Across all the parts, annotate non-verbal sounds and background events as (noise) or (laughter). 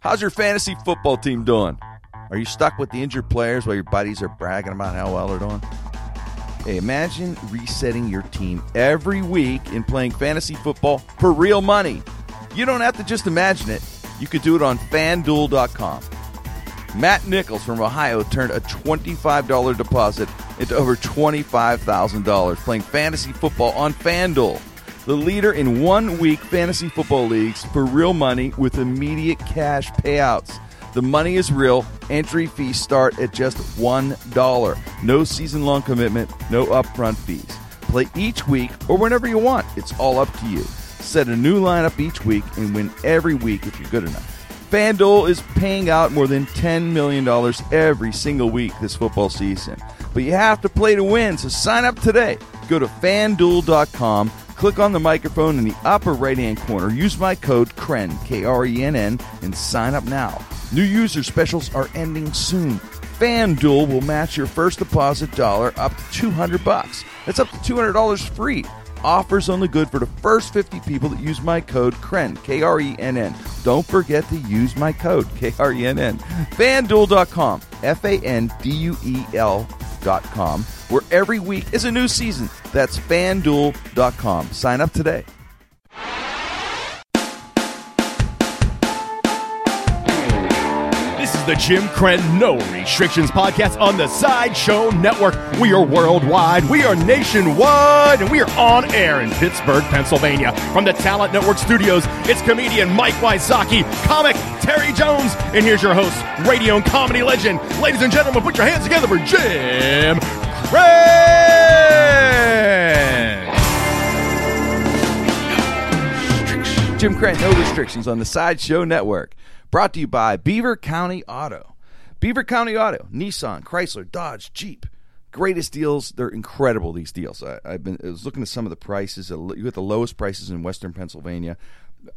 How's your fantasy football team doing? Are you stuck with the injured players while your buddies are bragging about how well they're doing? Hey, imagine resetting your team every week and playing fantasy football for real money. You don't have to just imagine it. You could do it on fanduel.com. Matt Nichols from Ohio turned a $25 deposit into over $25,000 playing fantasy football on FanDuel, the leader in one week fantasy football leagues for real money with immediate cash payouts. The money is real. Entry fees start at just $1. No season long commitment, no upfront fees. Play each week or whenever you want. It's all up to you. Set a new lineup each week and win every week if you're good enough. FanDuel is paying out more than $10 million every single week this football season. But you have to play to win, so sign up today. Go to fanduel.com, click on the microphone in the upper right hand corner, use my code KRENN, K R E N N, and sign up now. New user specials are ending soon. FanDuel will match your first deposit dollar up to 200 bucks. That's up to $200 free. Offers only good for the first 50 people that use my code KRENN, K R E N N. Don't forget to use my code, K R E N N. FanDuel.com, F A N D U E L.com, where every week is a new season. That's FanDuel.com. Sign up today. The Jim Krenn No Restrictions podcast on the Sideshow Network. We are worldwide, we are nationwide, and we are on air in Pittsburgh, Pennsylvania. From the Talent Network studios, it's comedian Mike Wysocki, comic Terry Jones, and here's your host, radio and comedy legend. Ladies and gentlemen, put your hands together for Jim Krenn! Jim Krenn, no restrictions on the Sideshow Network. Brought to you by Beaver County Auto. Beaver County Auto, Nissan, Chrysler, Dodge, Jeep. Greatest deals. They're incredible, these deals. I, I've been I was looking at some of the prices. You get the lowest prices in Western Pennsylvania.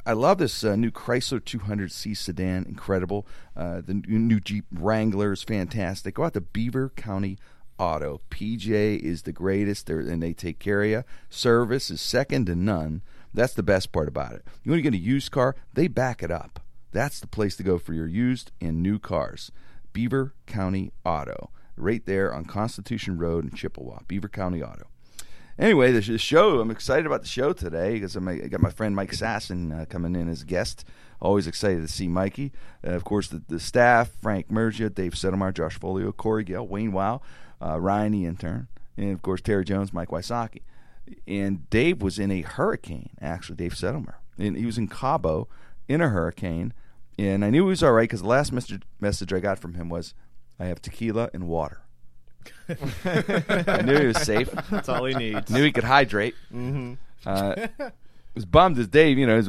I love this uh, new Chrysler 200C sedan. Incredible. Uh, the new, new Jeep Wrangler is fantastic. Go out to Beaver County Auto. PJ is the greatest, They're, and they take care of you. Service is second to none. That's the best part about it. You want to get a used car? They back it up. That's the place to go for your used and new cars. Beaver County Auto, right there on Constitution Road in Chippewa. Beaver County Auto. Anyway, the sh- show, I'm excited about the show today because I got my friend Mike Sasson uh, coming in as a guest. Always excited to see Mikey. Uh, of course, the, the staff Frank Mergia, Dave Settlemar, Josh Folio, Corey Gale, Wayne Wow, uh, Ryan the intern, and of course, Terry Jones, Mike Wysocki. And Dave was in a hurricane, actually, Dave Settlemar. And he was in Cabo in a hurricane and I knew he was all right because the last message, message I got from him was, "I have tequila and water." (laughs) I knew he was safe. That's all he needs. Knew he could hydrate. Mm-hmm. Uh, was bummed as Dave, you know, his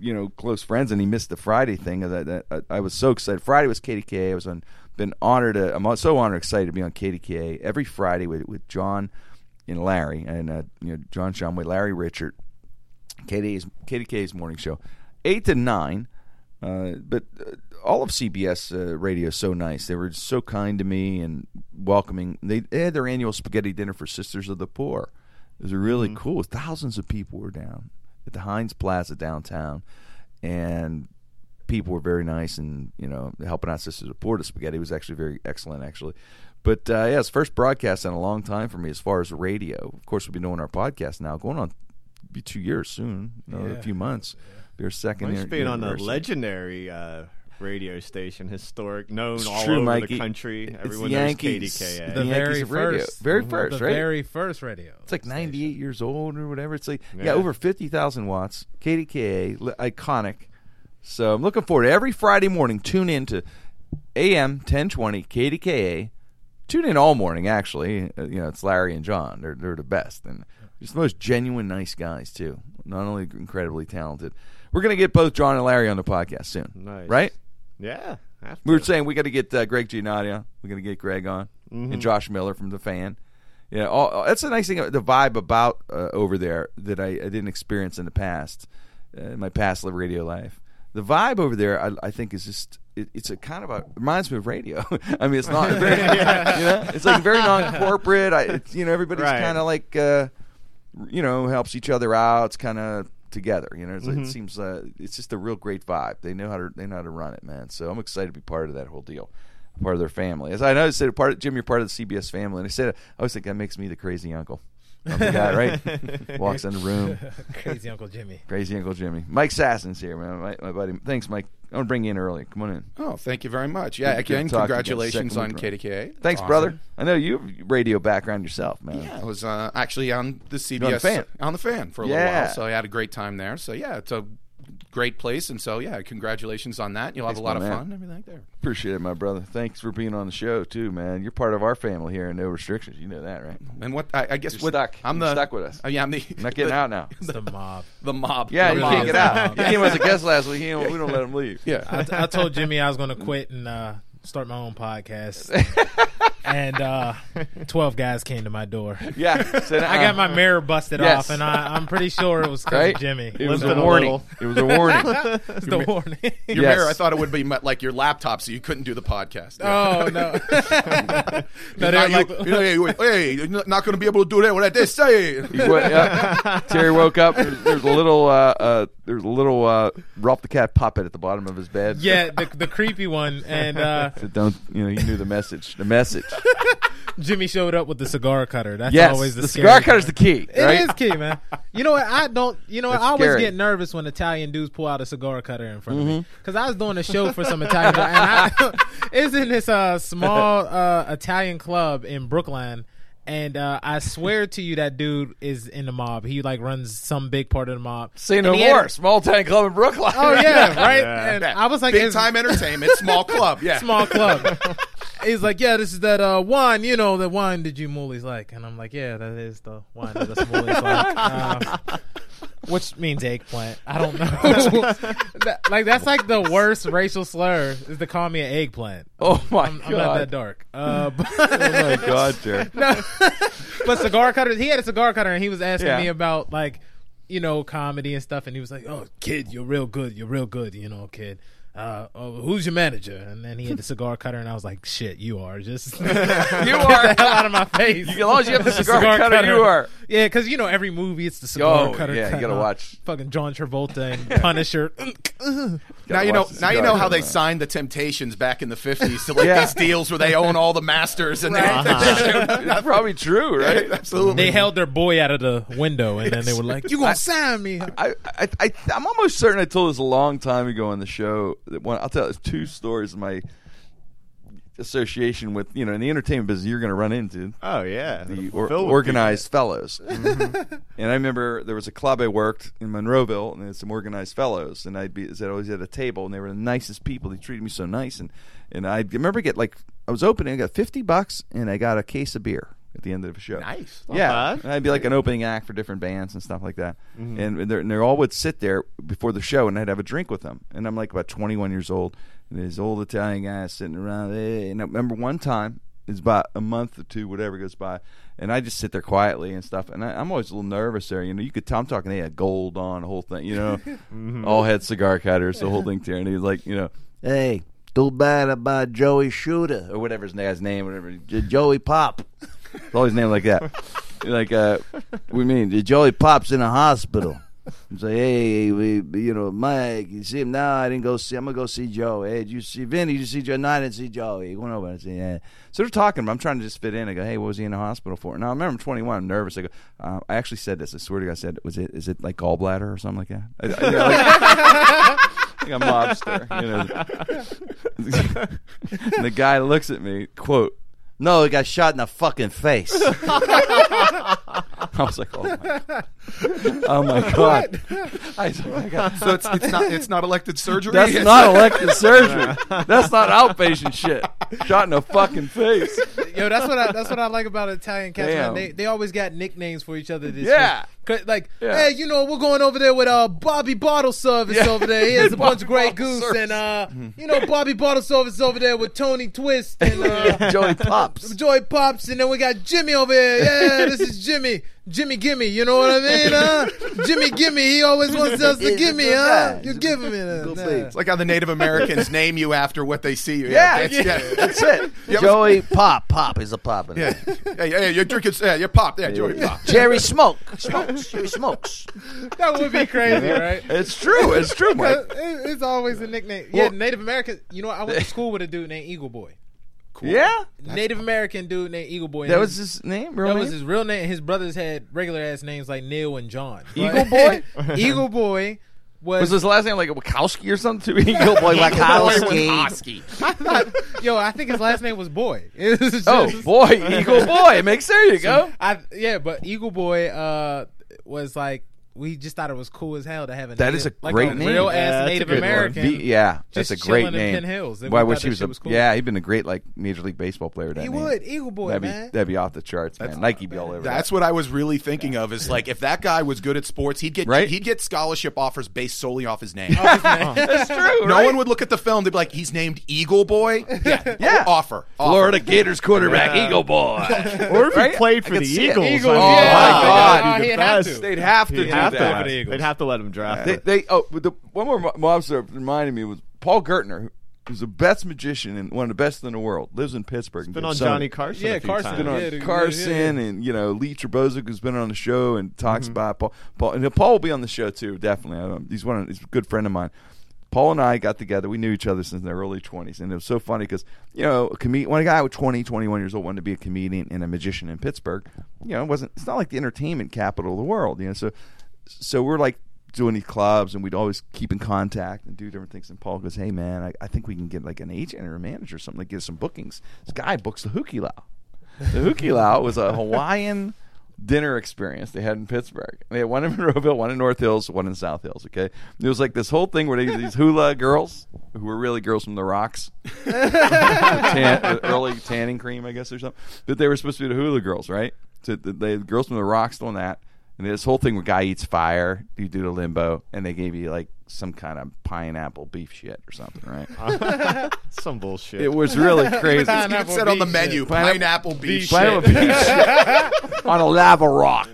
you know close friends, and he missed the Friday thing. That, that, that I was so excited. Friday was KDKA. I was on, been honored. To, I'm so honored, excited to be on KDKA every Friday with with John and Larry, and uh, you know John Shumway, Larry Richert, KDKA's KDKA's morning show, eight to nine. Uh, but uh, all of CBS uh, radio is so nice. They were so kind to me and welcoming. They, they, had their annual spaghetti dinner for Sisters of the Poor. It was really mm-hmm. cool. Thousands of people were down at the Heinz Plaza downtown, and people were very nice and you know helping out Sisters of the Poor. The spaghetti was actually very excellent, actually. But uh, yeah, it's first broadcast in a long time for me as far as radio. Of course, we'll be doing our podcast now, going on be two years soon, you know, yeah. a few months. Yeah your second year. being on the legendary uh, radio station, historic, known it's all true, over Mikey. the country. It's Everyone the knows Yankees, KDKA. The very first, very first, the right? very first radio. It's like 98 station. years old or whatever. It's like yeah, Yeah. over 50,000 watts. KDKA, li- iconic. So I'm looking forward to every Friday morning. Tune in to AM 1020 KDKA. Tune in all morning. Actually, uh, you know it's Larry and John. They're they're the best and just the most genuine, nice guys too. Not only incredibly talented. We're gonna get both John and Larry on the podcast soon. Nice. Right? Yeah. We were saying we got to get uh, Greg Giannadio. We're going to get Greg on Mm-hmm. and Josh Miller from the fan. Yeah, all, that's the nice thing. The vibe about uh, over there that I, I didn't experience in the past, uh, in my past live radio life. The vibe over there, I, I think, is just it, it's a kind of a reminds me of radio. (laughs) I mean, it's not (laughs) very, you know, it's like very non-corporate. I, it's, you know, everybody's Right. kind of like, uh, you know, helps each other out. It's kind of together. You know, it's, it seems uh, it's just a real great vibe. They know how to they know how to run it, man. So I'm excited to be part of that whole deal, part of their family. As I know, I said part of, Jim, you're part of the CBS family, and I said I always think that makes me the crazy uncle. I'm the guy, right? (laughs) Walks in the room, Crazy Uncle Jimmy. crazy Uncle Jimmy. Mike Sassen's here, man. My, my buddy. Thanks, Mike. I'm gonna bring you in early. Come on in. Oh, thank you very much. Yeah, Good- good again, talking again. congratulations Second on week KDKA. Thanks, Awesome. brother. I know you have radio background yourself, man. Yeah, I was uh, actually on the CBS on the fan. on the fan for a little Yeah. while, so I had a great time there. So yeah, it's a great place, and so yeah, congratulations on that. You'll have Thanks, a lot of man. fun, and everything there. Appreciate it, my brother. Thanks for being on the show too, man. You're part of our family here, and no restrictions. You know that, right? And what I, I guess You're what stuck. I'm You're the stuck with us. Oh, yeah, I'm the I'm not getting the, out now. (laughs) It's the mob. The mob. Yeah, the you mob. can't get out. mob. You came as a guest (laughs) last week. You don't, we don't let him leave. Yeah, I, I told Jimmy I was going to quit and uh, start my own podcast. (laughs) and uh, 12 guys came to my door. Yeah. So now- I got my mirror busted Yes. off, and I, I'm pretty sure it was right. of Jimmy. It was Limping a a warning. little. It was a warning. (laughs) It's the warning. your Yes. mirror. I thought it would be met like your laptop, so you couldn't do the podcast. Oh no! (laughs) no, Now they're you- like, hey, you're not going to be able to do that. What I just say. He wa- yeah. Terry woke up. There's, there's a little, uh, uh, there's a little uh, Ralph the Cat puppet at the bottom of his bed. yeah, (laughs) the, the creepy one, and uh, (laughs) So don't you know? You knew the message. The message. (laughs) Jimmy showed up with the cigar cutter. That's yes. always the, the cigar part. cutter's the key. It right? is key, man. You know what? I don't. You know what? That's I always scary. get nervous when Italian dudes pull out a cigar cutter in front of Mm-hmm. me because I was doing a show for some Italian, and I, it's in this uh, small uh, Italian club in Brooklyn. And uh, I swear to you, that dude is in the mob. He like runs some big part of the mob. Say And no he had more. Small town club in Brooklyn. oh yeah, (laughs) right. Yeah. And Yeah. I was like, big it's- time entertainment, small club. (laughs) Yeah, small club. (laughs) He's like, yeah, this is that uh, wine, you know, the wine that you moolies like, and I'm like, yeah, that is the wine that us moolies like, uh, which means eggplant. I don't know. (laughs) Like that's like the worst racial slur is to call me an eggplant. Oh my I'm, god. I'm not that dark. Uh, but, Oh my god, Terry. (laughs) but cigar cutter, He had a cigar cutter, and he was asking Yeah. me about like, you know, comedy and stuff, and he was like, "Oh, kid, you're real good. You're real good. You know, kid." Uh, oh, who's your manager? And then he had the cigar cutter, and I was like, "Shit, you are just (laughs) (laughs) You get are. the hell out of my face." As long as you have the cigar, cutter, you are. Yeah, because you know every movie it's the cigar Oh, cutter. yeah, you gotta watch. fucking John Travolta and Punisher. (laughs) now you know. Now you know how they man. signed the Temptations back in the fifties to like Yeah. these deals where they own all the masters and That's probably true, right? absolutely. they held their boy out of the window, and then they were like, "You gonna sign me?" I, I, I, I'm almost certain I told this a long time ago on the show. One, I'll tell two stories of my association with, you know, in the entertainment business, you're going to run into. Oh yeah, the or, Phil would be organized fellows. and I remember there was a club I worked in Monroeville, and was some organized fellows, and I'd be I always at a table, and they were the nicest people. They treated me so nice, and and I remember get like I was opening, I got fifty bucks, and I got a case of beer at the end of the show. nice. Yeah, bad. and I'd be like an opening act for different bands and stuff like that, and, and, they're, and they all would sit there before the show, and I'd have a drink with them, and I'm like about 21 years old, and these old Italian guys sitting around, and I remember one time, it's about a month or two, whatever goes by, and I just sit there quietly and stuff, and I, I'm always a little nervous there, you know, you could tell I'm talking, they had gold on, the whole thing, you know, (laughs) mm-hmm. all had cigar cutters, the whole thing there, and he was like, you know, hey. Too bad about Joey Shooter or whatever his guy's name, whatever. J- Joey Pop. (laughs) It's always named like that. like, uh, we mean Joey Pop's in a hospital. And say, hey, we, you know, Mike, you see him now? I didn't go see. I'm gonna go see Joe. Hey, did you see Vinny? Did you see Joe? No, I didn't see Joey. He went over and said, yeah. So they're talking. But I'm trying to just fit in. I go, hey, what was he in the hospital for? Now I remember I'm 21. I'm nervous. I go, uh, I actually said this. I swear to God, I said, was it? Is it like gallbladder or something like that? I, you know, like, (laughs) like a mobster, you know. (laughs) the guy looks at me, quote, no, he got shot in the fucking face. (laughs) I was like, oh my, oh my god. I, oh (laughs) my god. So it's, it's not it's not elected surgery. That's not (laughs) elective surgery. That's not outpatient shit. Shot in the fucking face. Yo, that's what I that's what I like about Italian cats. Damn. Man. They they always got nicknames for each other. This Yeah. Cause, like, Yeah. hey, you know, we're going over there with uh Bobby Bottle Service Yeah. over there. (laughs) He has a bunch of great Bottle Goose Service. and uh, you know, Bobby Bottle Service over there with Tony Twist and (laughs) uh, Joey Pops. Joey Pops, and then we got Jimmy over here. Yeah, this is Jimmy. Jimmy Gimme. You know what I mean? Huh? Jimmy Gimme. He always wants us to give me, good huh? You give him it. Good Nah. babe. It's like how the Native Americans (laughs) name you after what they see you. Yeah, that's, yeah. That's it. You ever- Joey (laughs) Pop. Pop is a pop. in Yeah, yeah, yeah, yeah, you're drinking. Yeah, you're pop. Yeah, Joey Pop. Jerry Smoke. Smokes. Jerry Smokes. That would be (laughs) crazy, right? It's true. It's true, Mike. It's always a nickname. Yeah, Well- Native American. You know, I went to school with a dude named Eagle Boy. Yeah, Native American dude named Eagle Boy. that was his- his name. That Real was his real name. His brothers had regular ass names like Neil and John. Eagle Boy? (laughs) Eagle Boy was, Was his last name like Wachowski or something? Too (laughs) Eagle Boy Wachowski. Wachowski. yo. I think his last name was Boy. (laughs) It was just- Oh boy, Eagle Boy. It makes there you go. I yeah, but Eagle Boy uh was like we just thought it was cool as hell to have a That native, is a like great a name. real ass that's a Native. American. The- yeah, that's a great chilling in name. Hills. Why we wish he was a was cool. yeah. He'd been a great like major league baseball player. That he name. would Eagle Boy That'd be man. that'd be off the charts, man. Nike be all over. That's that. what I was really thinking of. Is like if that guy was good at sports, he'd get Right? he'd get scholarship offers based solely off his name. (laughs) That's true. No one would look at the film. They'd be like, "He's named Eagle Boy." (laughs) Yeah, Yeah. Oh, offer. offer. Florida Gators (laughs) quarterback Eagle Boy. Or if he played for the. Eagles, Eagles, I mean, oh, yeah. my wow, God. that'd He'd have to. They'd have to He'd do have to. that. for the They'd have to let him draft. They, him. they oh, but the one more mo- mob star reminded me was Paul Gertner, who's the best magician and one of the best in the world. Lives in Pittsburgh. Been on Johnny Carson. Yeah, a few Carson. times. been on Yeah, Carson yeah, yeah. and you know Lee Terbosic who's been on the show and talks Mm-hmm. about Paul. Paul and Paul will be on the show too, definitely. He's one. Of, he's a good friend of mine. Paul and I got together. We knew each other since the early 20s. And it was so funny because, you know, a com- when a guy with 20, 21 years old wanted to be a comedian and a magician in Pittsburgh, you know, it wasn't, it's not like the entertainment capital of the world, you know. So, so we're like doing these clubs and we'd always keep in contact and do different things. And Paul goes, hey, man, I, I think we can get like an agent or a manager or something to get us some bookings. This guy books the Hookie Lao. The Hookie (laughs) Lao was a Hawaiian dinner experience they had in Pittsburgh. They had one in (laughs) Monroeville, one in North Hills, one in South Hills. Okay, it was like this whole thing where they these hula girls who were really girls from the Rocks, (laughs) tan, uh, early tanning cream, I guess, or something. But they were supposed to be the hula girls, right? So the, they the girls from the Rocks doing that. And this whole thing where guy eats fire, you do the limbo, and they gave you like some kind of pineapple beef shit or something, right? (laughs) Some bullshit. it was really (laughs) crazy. It Pineapple said on the beef menu, shit. pineapple beef. Pineapple shit. beef shit (laughs) on a lava rock.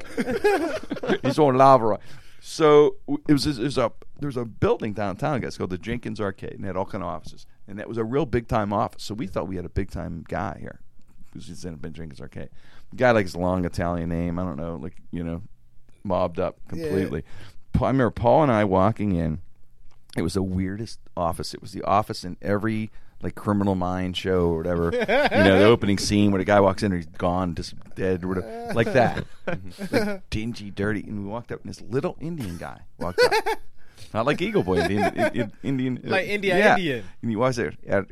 He's on lava rock. So w- it was it was a there was a building downtown, guys, called the Jenkins Arcade, and it had all kind of offices, and that was a real big time office. So we thought we had a big time guy here, who's just ended up in Jenkins Arcade. Guy like his long Italian name, I don't know, like you know, mobbed up completely. Pa- I remember Paul and I walking in. It was the weirdest office. It was the office in every like Criminal Mind show or whatever. (laughs) you know, the opening scene where the guy walks in and he's gone, just dead or whatever, (laughs) like that. (laughs) like dingy, dirty. And we walked up, and this little Indian guy walked up. Not like Eagle Boy, Indian, Indian, Indian Like India, yeah. Indian. And he was there. "Yeah,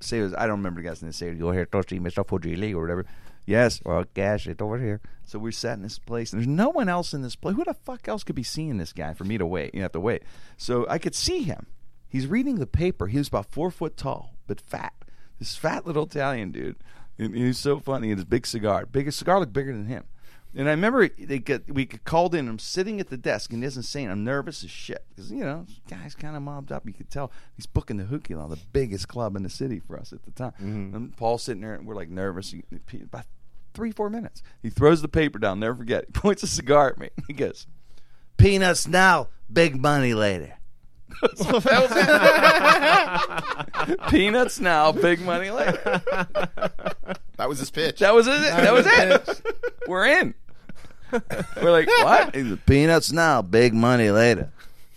Say, was- I don't remember the guy's name. Say, here to see Mr. Fujili or whatever. Yes, well, gas it over here. So we sat in this place, and there's no one else in this place. Who the fuck else could be seeing this guy for me to wait? You have to wait. So I could see him. He's reading the paper. He was about four foot tall, but fat. This fat little Italian dude. And so funny. He had his big cigar. Biggest cigar looked bigger than him. And I remember they get we called in. I'm sitting at the desk, and he doesn't say. I'm nervous as shit because you know, this guy's kind of mobbed up. You could tell he's booking the Hookie Law, the biggest club in the city for us at the time. Mm-hmm. And Paul's sitting there, and we're like nervous. He, he- about three, four minutes, he throws the paper down. Never forget. (laughs) He points a cigar at me. He goes, "Peanuts now, big money later." (laughs) (laughs) Peanuts now, big money later. That was his pitch. That was it. That was it. We're in. We're like, (laughs) what? Peanuts now, big money later.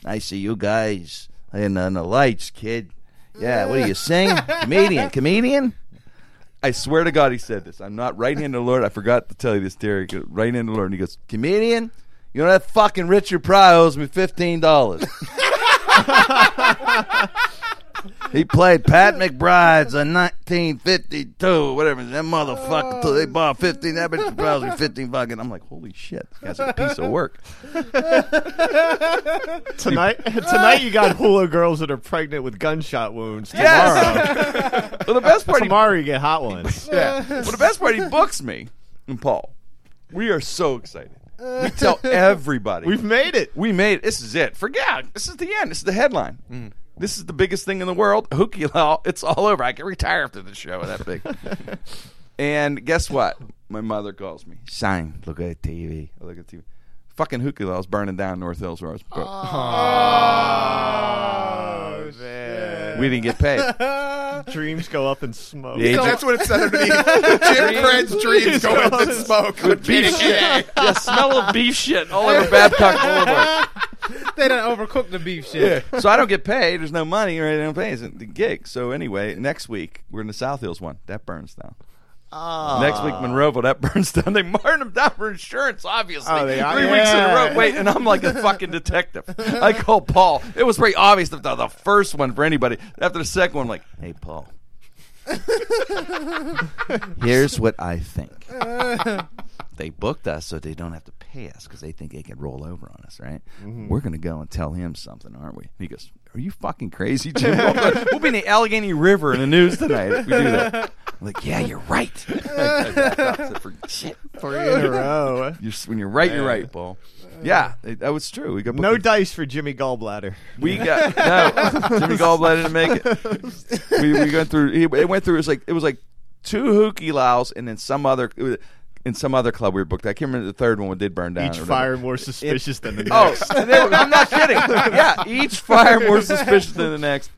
I see you guys in, uh, in the lights, kid. Yeah, what do you sing? (laughs) Comedian, comedian. I swear to God, he said this. I'm not right handed to the Lord. I forgot to tell you this, Terry. Right handed to the Lord. And he goes, comedian. You know that fucking Richard Pryor owes me fifteen dollars. (laughs) He played Pat McBride's in 1952, whatever. That motherfucker, till they bought 15. That bitch probably 15 fucking. I'm like, holy shit, this guy's a piece of work. (laughs) Tonight, tonight you got hula girls that are pregnant with gunshot wounds. Tomorrow, Yes. well, the best part, he, tomorrow you get hot ones. (laughs) yeah. Well, the best part, he books me and Paul. We are so excited. We tell (laughs) everybody. We've made it. We made it. This is it. Forget. This is the end. This is the headline. Mm. This is the biggest thing in the world. (laughs) Hookie Law. It's all over. I can retire after the show. That big. (laughs) And guess what? My mother calls me. Sign. Look at the TV. I oh, look at the TV. Fucking Hookah was burning down North Hills where I was. Oh, (laughs) man. We didn't get paid. Dreams go up in smoke. Yeah, That's what it said underneath. Jim Fred's dreams go up in smoke. beef shit. yeah, smell of beef shit all over Babcock Boulevard. (laughs) they don't overcook the beef shit. So I don't get paid. There's no money, right? I don't pay. It's the gig. So anyway, next week we're in the South Hills one. That burns down. Ah. Next week, Monroeville, that (laughs) burns down. They burned them down for insurance, obviously. Oh, they- Three weeks in a row. Wait, and I'm like a fucking detective. I call Paul. It was pretty obvious that the, the first one for anybody. After the second one, I'm like, hey, Paul. (laughs) Here's what I think. they booked us so they don't have to pay us because they think they can roll over on us, right? Mm-hmm. We're going to go and tell him something, aren't we? He goes, Are you fucking crazy, Jim? (laughs) we'll be in the Allegheny River in the news tonight if we do that. I'm like, Yeah, you're right. I backed up, said, "For- Shit. Three in a row. You're, when you're right, you're right, Paul. Yeah, that was true. We got No dice for Jimmy Gallbladder. we got no. (laughs) Jimmy Gallbladder didn't make it. We, we went through. It went through. It was like it was like two Hookie Laos and then some other in some other club we were booked. I can't remember the third one. We did burn down. Each fire more suspicious than the Oh, next. Oh, they were- I'm not kidding. Yeah, each fire more (laughs) suspicious than the next.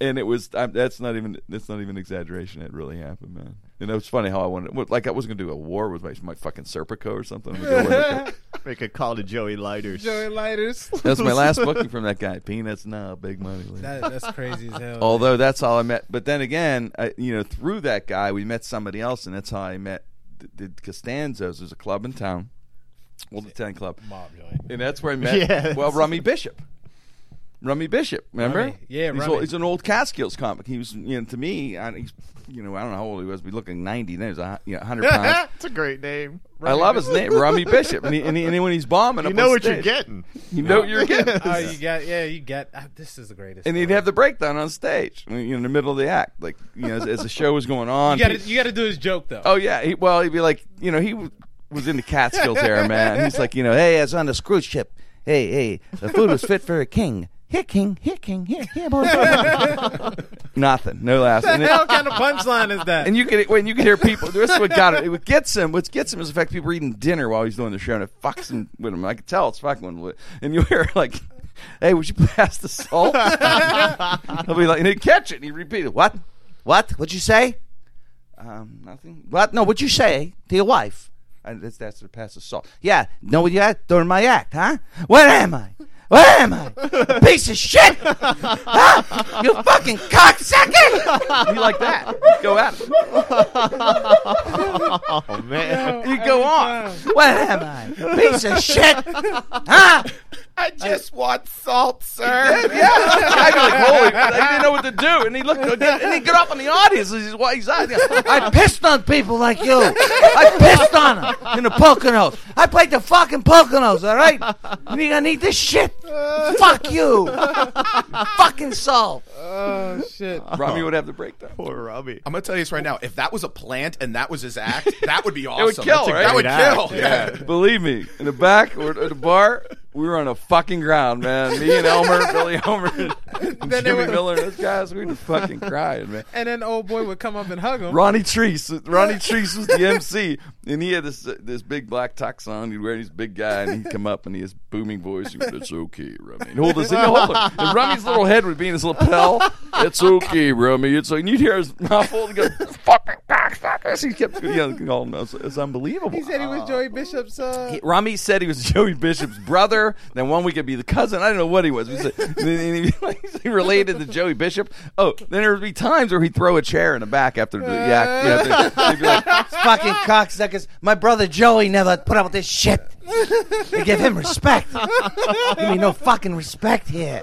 And it was I'm, that's not even that's not even exaggeration. It really happened, man. And it was funny how I wanted what- like I was gonna do a war with my my fucking Serpico or something. I'm gonna go it. (laughs) Make a call to Joey Lighters. Joey Lighters. (laughs) That was my last booking from that guy. Peanuts now, big money. That, that's crazy as hell. Although that's all I met, but then again, I, you know, through that guy, we met somebody else, and that's how I met the, Costanzos. There's a club in town, Old Italian Club, mob joint. and that's where I (laughs) met. Yeah, well, Rummy Bishop. Rummy Bishop, remember? Rummy. Yeah, he's, Rummy. old, he's an old Catskills comic. He was, you know, to me, I, he's, you know, I don't know how old he was. But looking ninety, then he's a you know, hundred pounds. (laughs) It's a great name. I love his name, Rummy Bishop, and, he, and, he, and when he's bombing, You know what you're getting. You know what you're getting. Oh, you got yeah, you get. Uh, this is the greatest. and he'd have the breakdown on stage, I mean, you know, in the middle of the act, like you know, as, as the show was going on. You got to pe- you got to do his joke though. Oh yeah, he, well he'd be like, you know, he was in the Catskills era, man. He's like, you know, hey, I was on the cruise ship. Hey, hey, the food was fit for a king. Here, king. Here. Here, boy. (laughs) Nothing. No laughs. What the hell kind of punchline is that? and you can when you can hear people. This is what got it. What gets him. What gets him is the fact people are eating dinner while he's doing the show, and it fucks him with him. I can tell it's fucking with. And you hear like, "Hey, would you pass the salt?" (laughs) He'll be like, and he'd catch it, and he'd repeat it. What? What? What'd you say? Um, nothing. What? No, what'd you say to your wife? And that's that's to pass the salt. Yeah, know what you had during my act, huh? Where am I? Where am I? A piece of shit! Huh? You fucking cocksucker! You like that. Go at it. Oh man. You go on. Where am I? Piece of shit! Huh? I just (laughs) want salt, sir. Yeah, I'd be like, holy! I didn't know what to do, and he looked, and he get up on the audience. He's why he's out. I pissed on people like you. I pissed on them in the Poconos. I played the fucking Poconos, all right? you're gonna need this shit? Fuck you. fucking salt. oh shit. Robbie would have the breakdown. Poor Robbie. I'm gonna tell you this right now. If that was a plant and that was his act, that would be (laughs) awesome. That would kill, right? That would act, kill. Yeah. Believe me, in the back or at the bar, we were on the fucking ground, man. Me and Elmer, (laughs) Billy Elmer, and Then Jimmy would- Miller, and those guys, we were fucking crying, man. And then old boy would come up and hug him. Ronnie Treese. Ronnie (laughs) Treese was the MC, and he had this this big black tux on. He'd wear his big guy, and he'd come up and he has booming voice. He would, "It's okay, Rummy." And hold his, he'd hold. And Rummy's little head would be in his lapel. It's okay, Rummy. It's like, and you'd hear his mouth full and go, "Fucking cocksuckers." He kept know. It's, unbelievable. He said he was Joey Bishop's. Uh, He- Rummy said he was Joey Bishop's brother. Then one week it'd be the cousin. I don't know what he was. He, said, (laughs) he'd be like, he related to Joey Bishop. Oh, then there would be times where he'd throw a chair in the back after the act. You know, they'd- (laughs) they'd like, Fucking cocksuckers. My brother Joey never put up with this shit. They give him respect. Give me no fucking respect here.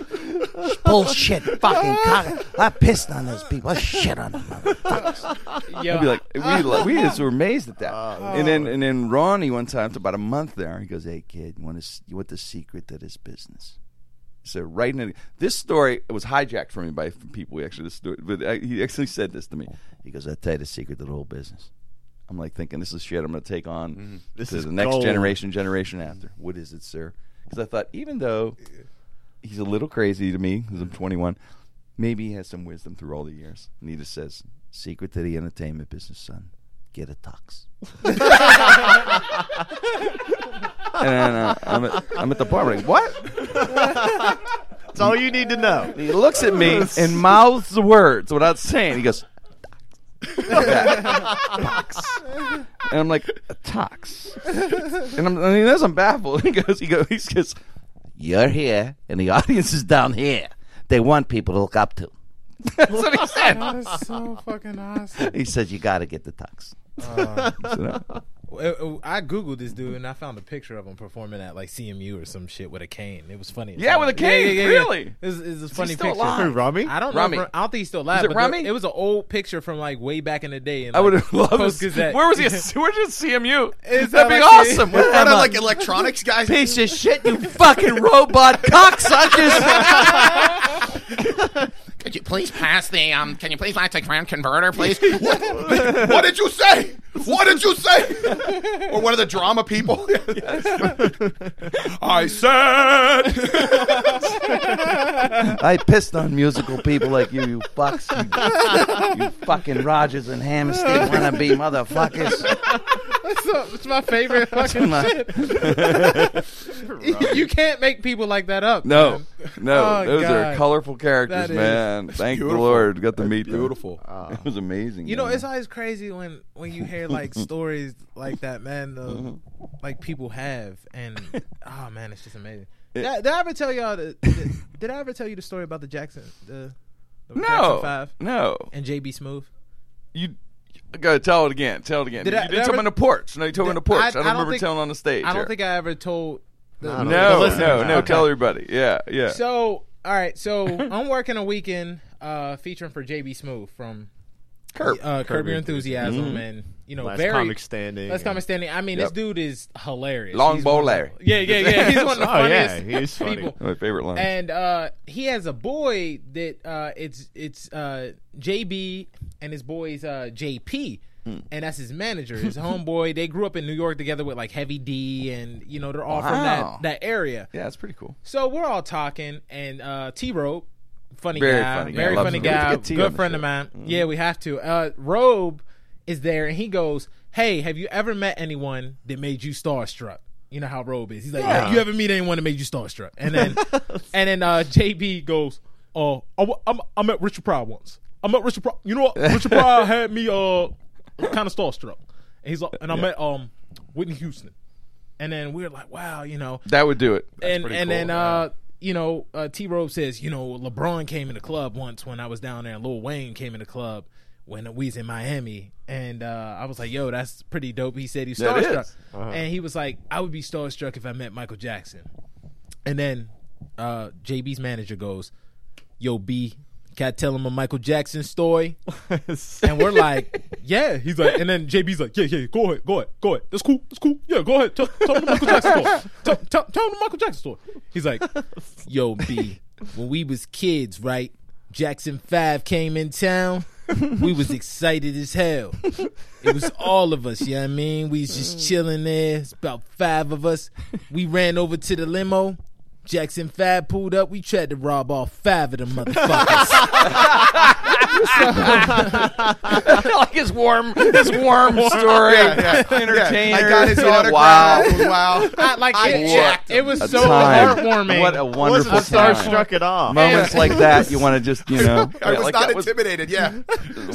Bullshit. Fucking cock. I pissed on those people. I shit on them. motherfuckers. yo, I'd be like, we, like, we just were amazed at that. and then and then Ronnie one time, after about a month there, he goes, "Hey kid, you want to you want the secret to this business?" So right in it, this story it was hijacked from me by from people. We actually this story, but uh, he actually said this to me. He goes, "I'll tell you the secret to the whole business." I'm like thinking, this is shit I'm going to take on This is the next gold. generation, generation after. What is it, sir? Because I thought, even though he's a little crazy to me, because I'm 21, maybe he has some wisdom through all the years. And he just says, secret to the entertainment business, son. get a tux. (laughs) And uh, I'm, at, I'm at the bar. I'm like, what? That's all you need to know. He looks at me and mouths the words without saying. He goes, "Tox." and I'm like, a tox. And, I'm, and he knows I'm baffled. (laughs) He goes, he goes, he goes, You're here, and the audience is down here. They want people to look up to. (laughs) that's what he said. That is so fucking awesome. He says you got to get the tux. Uh, (laughs) Uh, uh, I googled this dude and I found a picture of him performing at like CMU or some shit with a cane. It was funny. Yeah, hell. with a cane? Really? It was, it was a funny picture. alive? Who, Rummy? I don't know. Rummy. if- I don't think he's still alive. Is it but there- It was an old picture from like way back in the day. And, I would have loved to. Post-Gazette. Where was he? Where did CMU? Is That'd that be like- awesome. One Where- of like (laughs) electronics guys. Piece of shit, you fucking robot (laughs) cocksuckers! (laughs) Could you please pass the um? Can you please light the grand converter, please? what, what did you say? What did you say? Or one of the drama people. (laughs) I said. (laughs) I pissed on musical people like you, you fucks. You, you fucking Rodgers and Hammerstein wannabe motherfuckers. So, it's my favorite (laughs) fucking my- shit. (laughs) you can't make people like that up. No, man. no, Oh, those are colorful characters, That is- man. Thank the beautiful. Lord, got to meet them. Beautiful. (laughs) It was amazing. You know, man. it's always crazy when when you hear like stories like that, man. The, Mm-hmm. like people have, and oh man, it's just amazing. Did, I- did I ever tell y'all? The, did, did I ever tell you the story about the Jackson, the, the Jackson no, Five no. and JB Smoove? You gotta tell it again. Tell it again. Did you I- did did tell me ever- on the porch. No, you told me on the porch. I- I, I don't don't remember think- telling on the stage. I don't here. think I ever told. The, No, the No, no, no. Okay. Tell everybody. Yeah, yeah. So, all right. So I'm working a weekend uh, featuring for JB Smoove from Curb. uh, Curb Your Enthusiasm, Mm-hmm. and you know, Last very comic standing. Last comic standing. I mean, this dude is hilarious. Long He's Bow one of the- Larry. Yeah, yeah, yeah. He's one of the (laughs) Oh, yeah, funniest funny. people. My favorite line. And uh, he has a boy that uh, it's it's uh, JB and his boy's uh, JP, Hmm. and that's his manager, his (laughs) homeboy. They grew up in New York together with like Heavy D, and you know they're all from that that area. yeah, that's pretty cool. So we're all talking, and uh, T Robe, funny Very guy, funny very funny him. We have to guy, get T on good friend of mine. Yeah, we have to. Uh, Robe is there, and he goes, "Hey, have you ever met anyone that made you starstruck?" You know how Robe is. He's like, Yeah. "You ever meet anyone that made you starstruck?" And then, (laughs) and then uh, JB goes, "Oh, I, I'm, I met Richard Pryor once. I met Richard Pryor. You know what? Richard Pryor (laughs) had me uh kind of starstruck." And he's like, and I met um Whitney Houston. And then we are like, wow, you know, That would do it. and and cool, then yeah. uh you know uh, T Robe says you know LeBron came in the club once when I was down there and Lil Wayne came in the club when we was in Miami and uh, I was like yo that's pretty dope he said he's starstruck is. and he was like I would be starstruck if I met Michael Jackson and then uh, JB's manager goes yo B can I tell him a Michael Jackson story (laughs) and we're like, yeah. He's like, and then JB's like, yeah, yeah, go ahead, go ahead, go ahead. That's cool, that's cool. Yeah, go ahead. Tell, tell him the Michael Jackson story. Tell, tell, tell him the Michael Jackson story. He's like, yo, B, when we was kids, right? Jackson Five came in town. We was excited as hell. It was all of us, you know what I mean? We was just chilling there. It's about five of us. We ran over to the limo. Jackson Five pulled up. We tried to rob all five of them motherfuckers. (laughs) (laughs) like his warm, his warm story. Entertainer. I got his you autograph. Wow. Wow. (laughs) I, like I it, jacked it, it was A so time. heartwarming. What a wonderful Wasn't time. starstruck at all. Moments like that, you want to just, you know, I was like not that was intimidated. Yeah.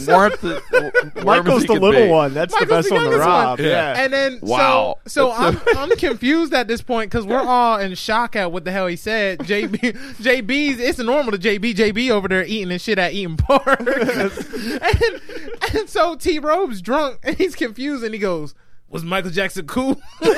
warmth. warm Michael's the little be. one. That's Michael's the best the one to rob. one. Yeah. and then Wow. so so I'm I'm confused at this point because we're all in shock at what the hell he said. JB (laughs) JB's it's normal to JB JB over there eating and shit at Eat'n Park, (laughs) and and so T Robe's drunk and he's confused and he goes. Was Michael Jackson cool? (laughs) and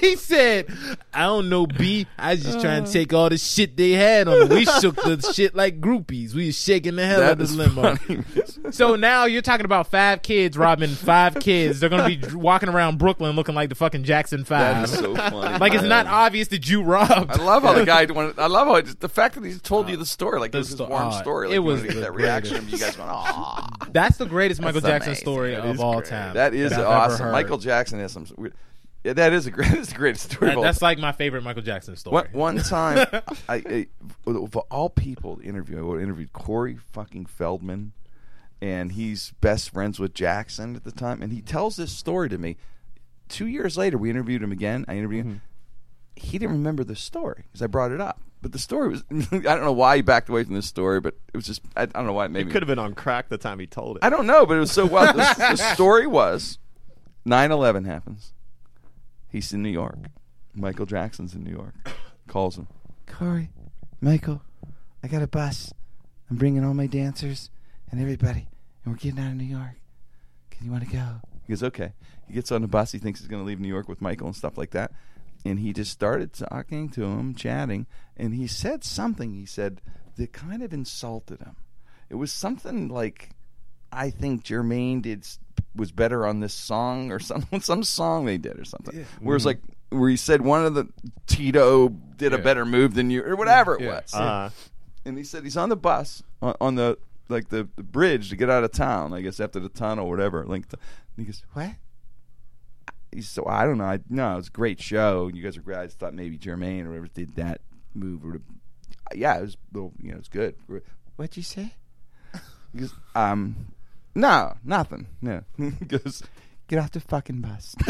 he said, I don't know, B. I was just trying to take all the shit they had on. We shook the (laughs) shit like groupies. We was shaking the hell out of the limo. funny. So now you're talking about five kids robbing five kids. They're gonna be (laughs) walking around Brooklyn looking like the fucking Jackson Five. is so funny. like it's not obvious that you robbed. I love how the guy. wanted- I love how it, the fact that he told you ah, the story, like this was his sto- warm oh, story. Like it was wanted get that reaction of you guys going, "Oh, That's the greatest Michael That's Jackson amazing. story That of all great. time. That is ever awesome." Michael Jackson has some. Yeah, that is a great. (laughs) That's the greatest story. That- that's like my favorite Michael Jackson story. One, one time, (laughs) I, I of all people to interview, I interviewed Corey fucking Feldman, and he's best friends with Jackson at the time. And he tells this story to me. Two years later, we interviewed him again. I interviewed him. Mm-hmm. He didn't remember the story because I brought it up. But the story was, (laughs) I don't know why he backed away from this story, but it was just, I, I don't know why it made It me. could have been on crack the time he told it. I don't know, but it was so wild. the, (laughs) the story was 9 11 happens. He's in New York. Michael Jackson's in New York. Calls him. Corey, Michael, I got a bus. I'm bringing all my dancers and everybody, and we're getting out of New York. Can you want to go? He goes, okay. He gets on the bus. He thinks he's going to leave New York with Michael and stuff like that. And he just started talking to him, chatting, and he said something. He said that kind of insulted him. It was something like, I think Jermaine did was better on this song or (laughs) some some song they did or something. Where it's like where he said one of the Tito did a better move than you or whatever it was. Uh, And he said he's on the bus on, on the like the, the bridge to get out of town. I guess after the tunnel or whatever. Like, and he goes, "What?" He's so I don't know. I, no, it was a great show. You guys are great. I just thought maybe Jermaine or whatever did that move. Or yeah, it was you know it's good. What'd you say? (laughs) Goes, um, no, nothing. No. (laughs) goes, get off the fucking bus. (laughs)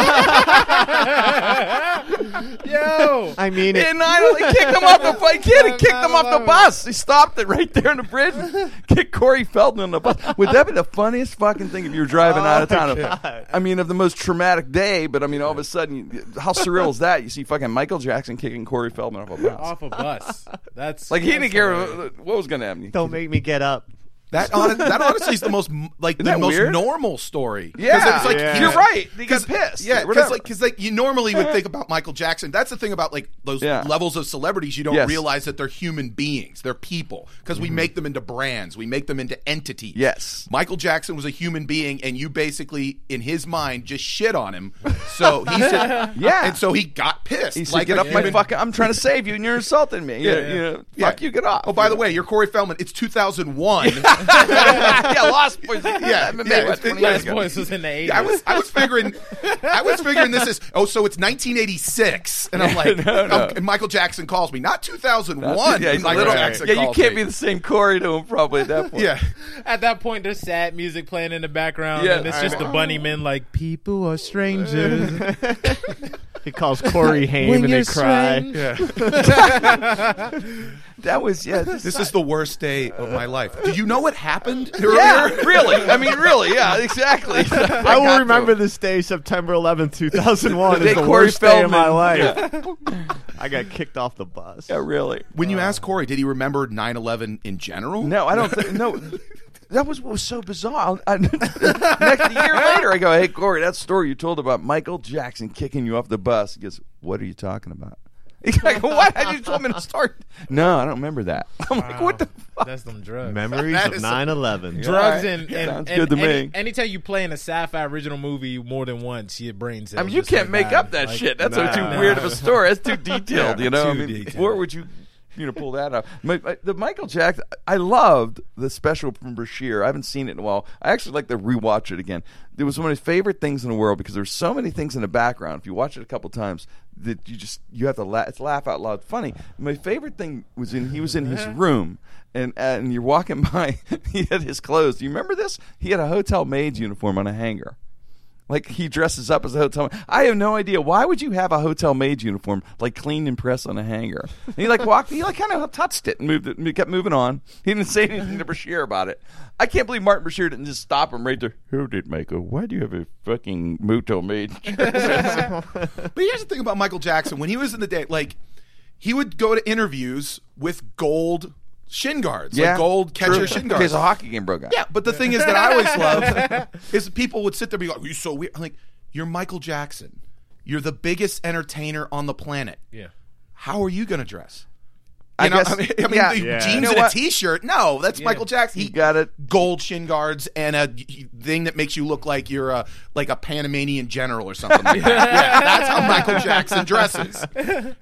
(laughs) Yo, I mean, it, and I he kicked him off the fight. Kid, he kicked him off the (laughs) bus. He stopped it right there in the bridge. Kicked Corey Feldman on the bus. Would that be the funniest fucking thing if you were driving oh out of town? I mean, of the most traumatic day. But I mean, all of a sudden, you, how surreal is that? You see fucking Michael Jackson kicking Corey Feldman off a bus. off a bus. That's Like he didn't care hilarious. what was going to happen. don't make me get up. That hon- that honestly is the most m- like the most weird? normal story. 'Cause Yeah, it's like Yeah. you're right. He got 'cause- pissed. Yeah, because like because like you normally would (laughs) think about Michael Jackson. That's the thing about like those Yeah. levels of celebrities. You don't Yes. realize that they're human beings. They're people because we mm-hmm. make them into brands. We make them into entities. Yes. Michael Jackson was a human being, and you basically in his mind just shit on him. So (laughs) he said, Yeah. and so he got pissed. He said, like "Get a off my human- fucking! I'm trying to (laughs) save you, and you're insulting me. Yeah, Yeah. yeah. Fuck Yeah. you, get off." Oh, by the way, you're Corey Feldman. It's 2001. Yeah, Lost Boys. Yeah, MMA, yeah, what, it's- 20 it's ago? Boys was in the 80s. Yeah, I was I was figuring I was figuring this is oh so it's 1986 and I'm (laughs) like No, no. um, and Michael Jackson calls me not 2001 Yeah, Michael little- Jackson yeah, you can't me. be the same Corey to him probably at that point. yeah At that point, there's sad music playing in the background, Yeah, and it's I just the know. bunny men like, "People are strangers." (laughs) He calls Corey (laughs) Haim When and they cry. strange. That was yeah. This, (laughs) this is the worst day of my life do you know what happened (laughs) yeah, (laughs) really. I mean, really, yeah, exactly. I will remember this day, September 11th, 2001, The day is the Corey worst day of my Feldman- life. I got kicked off the bus. Yeah, really. when you uh, asked Corey did he remember 9/11 in general No, I don't think. No, that was what was so bizarre. I, next year later, I go, "Hey, Corey, that story you told about Michael Jackson kicking you off the bus." He goes, "What are you talking about?" He's like, (laughs) "What? I just told me to start? No, I don't remember that. (laughs) I'm like, "What the fuck?" That's them drugs. Memories That of is- 9 11. (laughs) drugs Alright. and, and, Sounds and good to any- me. anytime you play in a sci-fi original movie more than once, your brain cells. I mean, you just can't start make dying. up that Like, shit. That's nah. too Nah. weird of a story. That's too detailed. Yeah, you know, I too mean, detailed. where would you, you know, pull that up? My, my, the Michael Jackson. I loved the special from Bashir. I haven't seen it in a while. I actually like to rewatch it again. It was one of my favorite things in the world because there's so many things in the background. If you watch it a couple times, that you just you have to laugh. It's laugh out loud funny. My favorite thing was in he was in his uh-huh. room. And, and you're walking (laughs) by, he had his clothes. Do you remember this? He had a hotel maid's uniform on a hanger. Like he dresses up as a hotel. I have no idea why would you have a hotel maid uniform like cleaned and pressed on a hanger. And he like walked. He like kind of touched it and moved it. and he kept moving on. He didn't say anything to Bashir about it. I can't believe Martin Bashir didn't just stop him right there. Who did Michael? Why do you have a fucking hotel maid? (laughs) But here's the thing about Michael Jackson. When he was in the day, like he would go to interviews with gold shin guards, like gold catcher true. shin (laughs) guards. case a hockey game broke out. Yeah, but the thing is that I always love (laughs) is people would sit there and be like, "You're so weird." I'm like, "You're Michael Jackson. You're the biggest entertainer on the planet. Yeah. How are you going to dress?" I know, guess- I mean, I mean yeah. the Yeah. jeans You know and a what? t-shirt. No, that's Michael Jackson. You got it. Gold shin guards and a thing that makes you look like you're a like a Panamanian general or something like that. (laughs) yeah, that's how Michael Jackson dresses.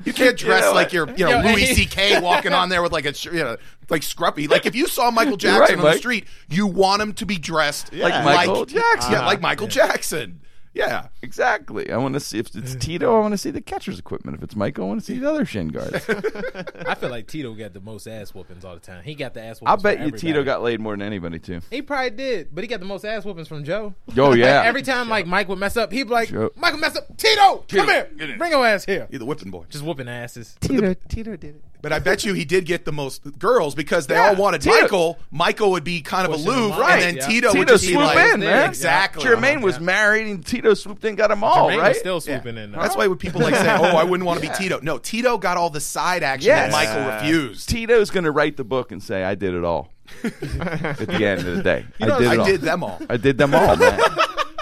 You can't dress know like what? you're, you know, Yo, Louis hey. C.K. walking on there with like a, you know, like scruffy. Like if you saw Michael (laughs) Jackson right, on the street, you want him to be dressed Like Michael Jackson. Yeah, like Michael Jackson. Yeah. Exactly. I want to see if it's Tito. I want to see the catcher's equipment. If it's Michael, I want to see the other shin guards. (laughs) I feel like Tito got the most ass whoopings all the time. He got the ass. I'll bet from you Tito everybody. got laid more than anybody too. He probably did, but he got the most ass whoopings from Joe. Oh yeah. Every time like Mike would mess up, he'd be like, Joe. "Michael mess up, Tito, Tito, come here, get in. bring your ass here." You're the whipping boy. Just whooping asses. Tito, Tito did it. But I bet you he did get the most girls because they Yeah, all wanted Tito- Michael. Michael would be kind of Pushing aloof, right? and then yeah. Tito, would Tito just be like, in, man. Exactly. Jermaine was Yeah. married, and Tito swooped in, got them all Jermaine right. was still swooping in. That's why when people like say, "Oh, I wouldn't want to be (laughs) Tito." No, Tito got all the side action Yes. that Michael refused. Tito's going to write the book and say, "I did it all." (laughs) At the end of the day, know, I did. It I all. did them all. I did them all, man.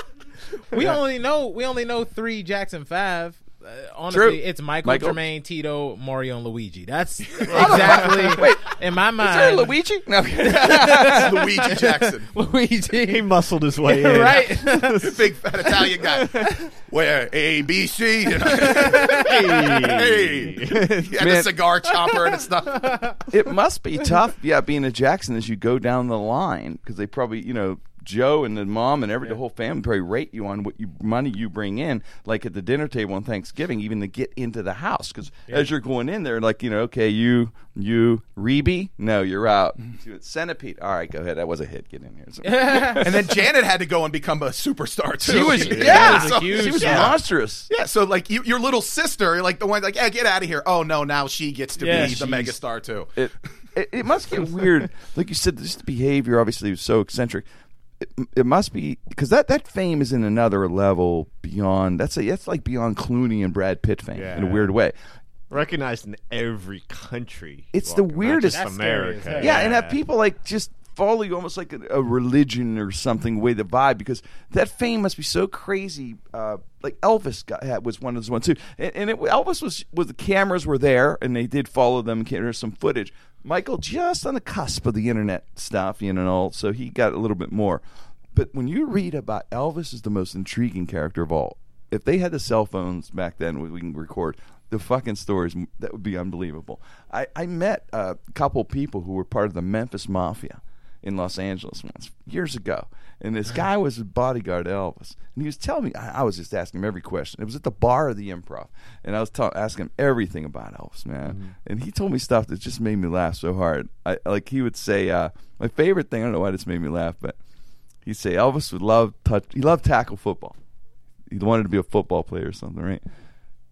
(laughs) we only know we only know three Jackson Five. Uh, honestly, True. it's Michael, Michael. Jermaine, Tito, Mario, and Luigi. That's (laughs) exactly (laughs) in my Is there mind. Luigi? No. (laughs) Luigi Jackson, Luigi, He muscled his way in. right? big fat Italian guy. Where A B C? You know? hey, he had the cigar chopper and stuff. it must be tough, yeah, being a Jackson as you go down the line because they probably, you know, Joe and the mom and every the whole family probably rate you on what you money you bring in, like at the dinner table on Thanksgiving, even to get into the house. Because as you're going in there, like you know, okay, you you Rebbie, no, you're out. Centipede, all right, go ahead. That was a hit. Get in here. So- (laughs) And then Janet had to go and become a superstar too. she was, Yeah. yeah, was a huge she was star. monstrous. Yeah, so like you, your little sister, like the one, like, yeah, get out of here. Oh no, now she gets to Yeah, be the she's- megastar too. it, it it must get weird. Like you said, just the behavior obviously was so eccentric. It, it must be because that, that fame is in another level beyond. That's a, that's like beyond Clooney and Brad Pitt fame in a weird way. Recognized in every country. It's the Well, weirdest- just That's America. hell. Yeah, and have people like just follow you almost like a, a religion or something. Way the vibe because that fame must be so crazy. Uh, like Elvis got, was one of those ones too, and, and it, Elvis was was the cameras were there and they did follow them. and There's some footage. Michael just on the cusp of the internet stuff, you know, and all so he got a little bit more. But when you read about Elvis is the most intriguing character of all. If they had the cell phones back then, we can record the fucking stories. That would be unbelievable. I, I met a couple people who were part of the Memphis Mafia in Los Angeles once years ago, and this guy was a bodyguard Elvis, and he was telling me. I, I was just asking him every question. It was at the bar of the Improv, and I was ta- asking him everything about Elvis, man. And he told me stuff that just made me laugh so hard. I like he would say, uh, my favorite thing. I don't know why this made me laugh, but he'd say Elvis would love touch. He loved tackle football. He wanted to be a football player or something, right?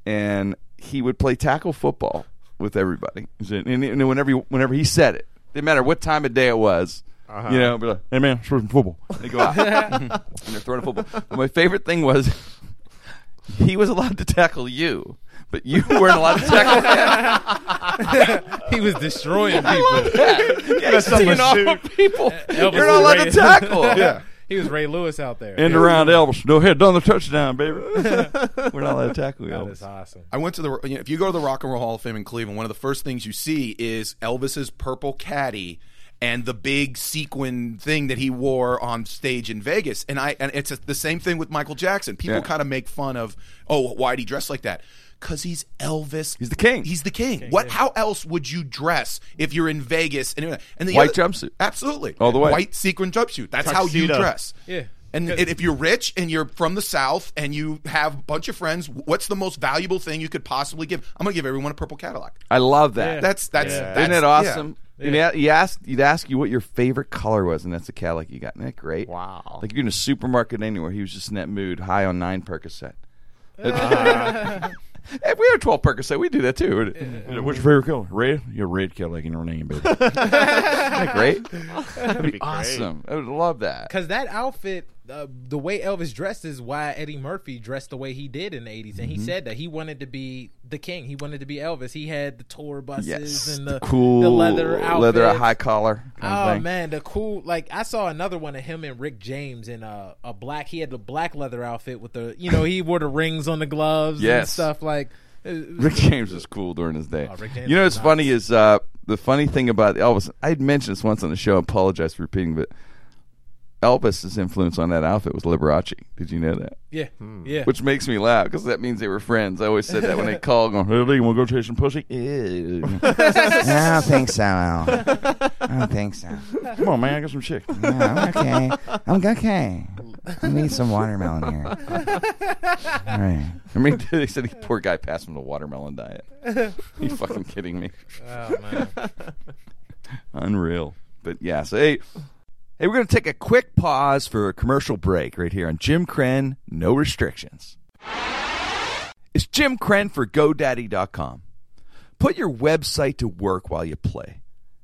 And he would play tackle football with everybody. He said- And, and whenever he, whenever he said it, didn't matter what time of day it was. Uh-huh. You know, be like, "Hey man, throw some football." (laughs) They go out (laughs) and they're throwing a football. But my favorite thing was (laughs) he was allowed to tackle you, but you weren't allowed to tackle him. he was destroying people. Yeah, he's up off suit. people. Elvis You're not allowed Ray- to tackle. Yeah. He was Ray Lewis out there. End around Elvis. Go ahead, done the touchdown, baby. We're not allowed to tackle that Elvis. is awesome. I went to the. You know, if you go to the Rock and Roll Hall of Fame in Cleveland, one of the first things you see is Elvis's purple caddy and the big sequin thing that he wore on stage in Vegas. And I and it's a, the same thing with Michael Jackson. People Yeah. kind of make fun of, oh, why'd he dress like that? Because he's Elvis. He's the king. He's the king. what? How else would you dress if you're in Vegas? And, and the White other- jumpsuit. absolutely, All the way. White sequin jumpsuit. That's how you dress. Yeah. And if you're rich and you're from the South and you have a bunch of friends, what's the most valuable thing you could possibly give? I'm going to give everyone a purple Cadillac. I love that. Yeah. That's that's, Yeah. that's Isn't it yeah. awesome? And he- he asked, he'd ask you what your favorite color was, and that's the Cadillac you got. Isn't that great? Wow. Like you're in a supermarket anywhere. He was just in that mood, high on nine Percocet. (laughs) If we had 12 Percocet, we do that too. What's your favorite color? Red? You're red Cadillac in your name, baby. (laughs) Isn't that great? (laughs) That'd be great. awesome. I would love that. Because that outfit, uh, the way Elvis dressed is why Eddie Murphy dressed the way he did in the 80s. And he Mm-hmm. said that he wanted to be the king. He wanted to be Elvis. He had the tour buses Yes, and the, the, cool the leather outfits. leather high collar Oh man, the cool like I saw another one of him and Rick James in a, a black. He had the black leather outfit with the you know he wore the rings on the gloves and stuff like. uh, Rick James was cool during his day. Oh, you know what's nuts. funny is uh, the funny thing about Elvis. I had mentioned this once on the show. I apologize for repeating, but Elvis's influence on that outfit was Liberace. Did you know that? Yeah, hmm. yeah. Which makes me laugh because that means they were friends. I always said that when they (laughs) called, going, "Hey, Lee, you want to go chase some pussy?" Ew. (laughs) I don't think so. Al. I don't think so. Come on, man, I got some chick. No, I'm okay. I'm okay. I need some watermelon here. All right. I mean, (laughs) they said the poor guy passed him the watermelon diet. you fucking kidding me? Oh man. Unreal. But yeah, so hey, hey, we're going to take a quick pause for a commercial break right here on Jim Krenn, No Restrictions. It's Jim Krenn for GoDaddy.com. Put your website to work while you play.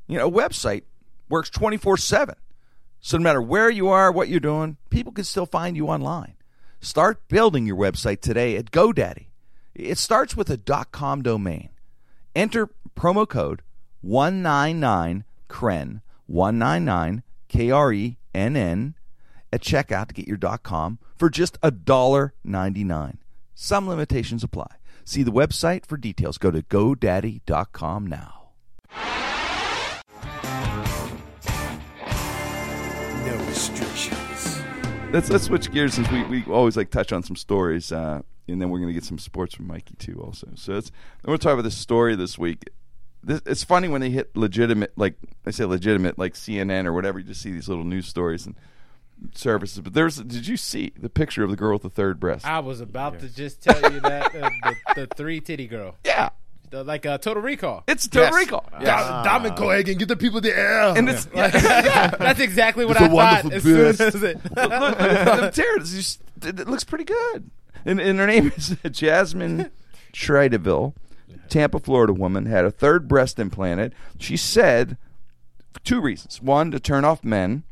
You know, a website works 24 7. So no matter where you are, what you're doing, people can still find you online. Start building your website today at GoDaddy. It starts with a .com domain. Enter promo code 199CREN, 199 K R E N N at checkout to get your .com for just $1.99. Some limitations apply. See the website for details. Go to godaddy.com now. No restrictions. Let's let's switch gears since we, we always like touch on some stories, uh, and then we're gonna get some sports from Mikey too. Also, so it's we're gonna talk about this story this week. This, it's funny when they hit legitimate, like I say legitimate, like CNN or whatever. You just see these little news stories and services. But there's, did you see the picture of the girl with the third breast? I was about to just tell you that uh, the, the three titty girl, yeah, the, like uh, Total Recall. it's Total Yes. Recall. Yes. Diamond Cohaagen, get the people the air. and it's (laughs) That's exactly what It's a I thought wonderful as soon as it. (laughs) look, I'm tearing. It's just- it it looks pretty good. And, and her name is (laughs) Jasmine Tridevil, Tampa, Florida woman, had a third breast implanted. She said two reasons. One, to turn off men.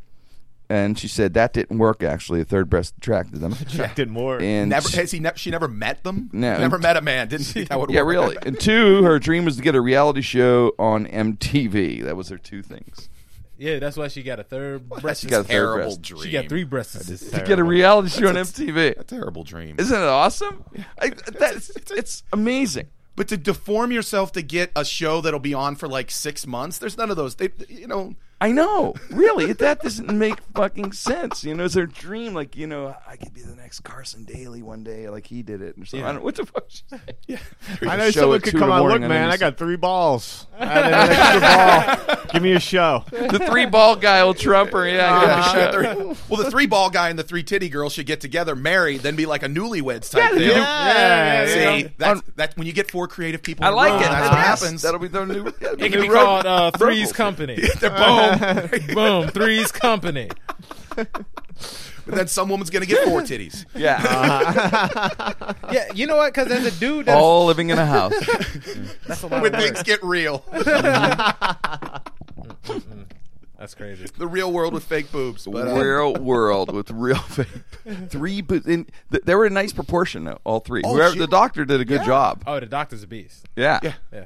And she said that didn't work, actually. A third breast attracted them. (laughs) Attracted more. And Never she- has he? Ne- she never met them. No. never met a man. Didn't think that would yeah, work. really. And two, her dream was to get a reality show on MTV. That was her two things. Yeah, that's why she got a third breast. She got a third terrible breast. dream. She got three breasts. To get a reality show on MTV. A terrible dream. Isn't it awesome? I, that's, it's amazing. But to deform yourself to get a show that'll be on for like six months, there's none of those. They, you know, I know, really. That doesn't make fucking sense. You know, it's her dream. Like, you know, I could be the next Carson Daly one day, like he did it, or something. I don't, what the fuck? She say? Yeah, I know someone could come the out. Look, man, I got three balls. (laughs) I added an extra ball. Give me a show. the three ball guy will trump her. Yeah, Yeah, yeah. the three- well, the three ball guy and the three titty girl should get together, marry, then be like a newlyweds type Yeah, thing. yeah, yeah, See, that's, that's when you get four creative people. I like room, it. That's what happens. That'll be the new. yeah, It can be called uh, Three's. Company. (laughs) They're boom. (laughs) Boom, Three's Company. but then some woman's gonna get four titties. (laughs) Yeah, uh-huh. Yeah, you know what? Because as a dude, that's, all living in a house. (laughs) that's a lot when of things work. get real, mm-hmm. Mm-hmm. That's crazy. the real world with fake boobs. But, uh, real world with real fake. Three, bo- and th- they were in nice proportion though. All three. Oh, Whoever she- the doctor did a good Yeah. job. Oh, the doctor's a beast. Yeah. Yeah. Yeah.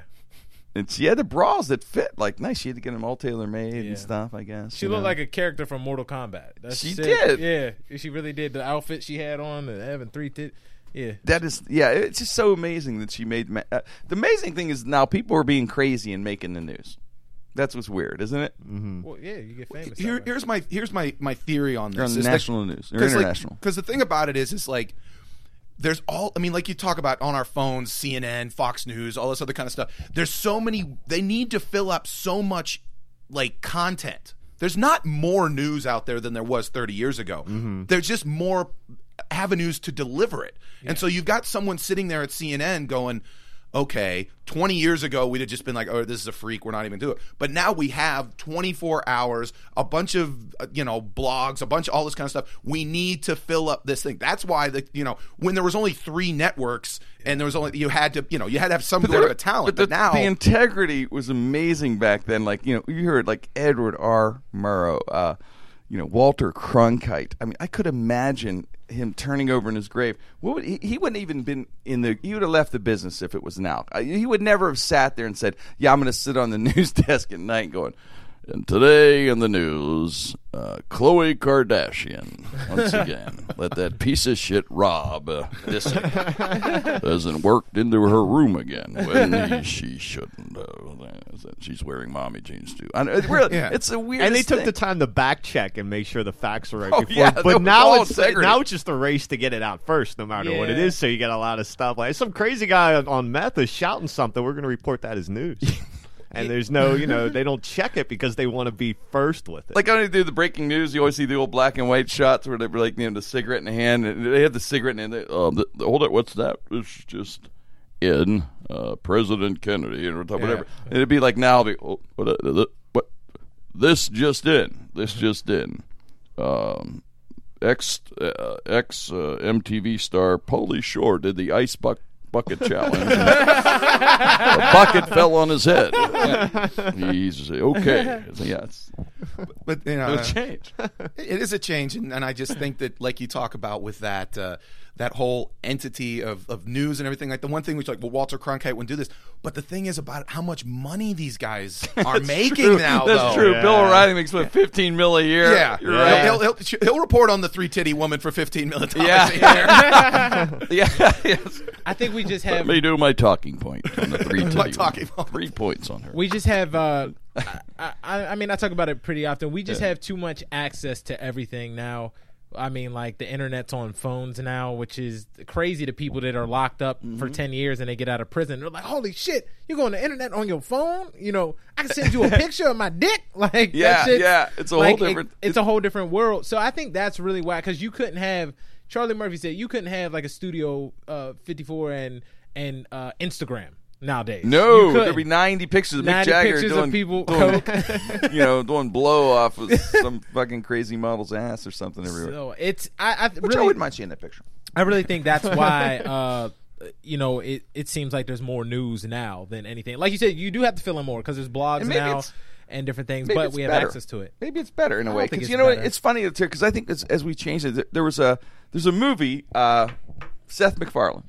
And she had the bras that fit like nice. She had to get them all tailor made Yeah. and stuff. I guess She looked know. like a character from Mortal Kombat. That's She sick. did. Yeah, she really did. The outfit she had on, and having three tit. Yeah. that is yeah. It's just so amazing that she made. Ma- uh, the amazing thing is now people are being crazy and making the news. That's what's weird, isn't it? Mm-hmm. Well, yeah, you get famous. Here, here's my here's my my theory on this. You're on is that- national news or 'cause, like- international. Because the thing about it is, is like there's all. I mean, like you talk about on our phones, CNN, Fox News, all this other kind of stuff. There's so many. They need to fill up so much like content. There's not more news out there than there was 30 years ago. Mm-hmm. There's just more avenues to deliver it. And so you've got someone sitting there at CNN going, okay, 20 years ago, we'd have just been like, oh, this is a freak. We're not even doing it. But now we have 24 hours, a bunch of, uh, you know, blogs, a bunch of all this kind of stuff. We need to fill up this thing. That's why, the you know, when there was only three networks and there was only, you had to, you know, you had to have some sort of a talent. But, the, now, the integrity was amazing back then. Like you know, you heard like Edward R. Murrow, uh, you know Walter Cronkite. I mean, I could imagine him turning over in his grave. What would he, he wouldn't even been in the. He would have left the business if it was now. He would never have sat there and said, "Yeah, I'm going to sit on the (laughs) news desk at night going." And today in the news, uh, Khloe Kardashian once again (laughs) let that piece of shit Rob uh, (laughs) (laughs) hasn't worked into her room again when he, she shouldn't have. She's wearing mommy jeans too. I know, it really, Yeah. It's a weird. And they took the time to back check and make sure the facts were right Oh, before. yeah, but now it's integrity. now it's just a race to get it out first, no matter what it is. So you get a lot of stuff like some crazy guy on, on meth is shouting something. We're going to report that as news. And there's no, you know, (laughs) they don't check it because they want to be first with it. Like when I do the breaking news, you always see the old black and white shots where they're like, you know, the cigarette in the hand. And they have the cigarette in the, uh, the, the hold it, what's that? It's just in uh, President Kennedy or whatever. And it'd be like now, be, oh, what, uh, what? This just in. This just in. Um, ex uh, ex uh, MTV star Pauly Shore did the ice buck bucket challenge. the bucket fell on his head. He's okay. Yes. But you know, it's uh, change. (laughs) it is a change, and, and I just think that, like you talk about with that uh, that whole entity of, of news and everything. Like the one thing which, like, well, Walter Cronkite wouldn't do this, but the thing is about how much money these guys (laughs) are making True. now. That's though. true. Yeah. Bill O'Reilly makes what fifteen mil a year. Yeah, You're right. He'll, he'll, he'll, he'll report on the three titty woman for fifteen million dollars Yeah. a year. (laughs) yeah. (laughs) Yes. I think we just have. Let have me do my talking point on the three. titty. My titty talking one. point. Three points on her. we just have uh I, I I mean I talk about it pretty often. We just have too much access to everything now. I mean like the internet's on phones now, which is crazy to people that are locked up for Mm-hmm. 10 years and they get out of prison. They're like, "Holy shit, you go on the internet on your phone? You know, I can send you a (laughs) picture of my dick." (laughs) Like Yeah, yeah, it's a whole like, it- different- it's a whole different world. So I think that's really why cuz you couldn't have Charlie Murphy said you couldn't have like a Studio uh 54 and and uh Instagram nowadays. no, there'd be ninety pictures of Mick Jagger pictures doing, of people doing, (laughs) you know, doing blow off of some fucking crazy model's ass or something everywhere. So it's I, I Which I really wouldn't mind seeing that picture. I really think that's why (laughs) uh you know it it seems like there's more news now than anything. Like you said, you do have to fill in more because there's blogs And now and different things, but we have better. access to it. Maybe it's better in a way because you know what? better. it's funny because I think it's, as we changed it, there- was a there's a movie uh, Seth MacFarlane.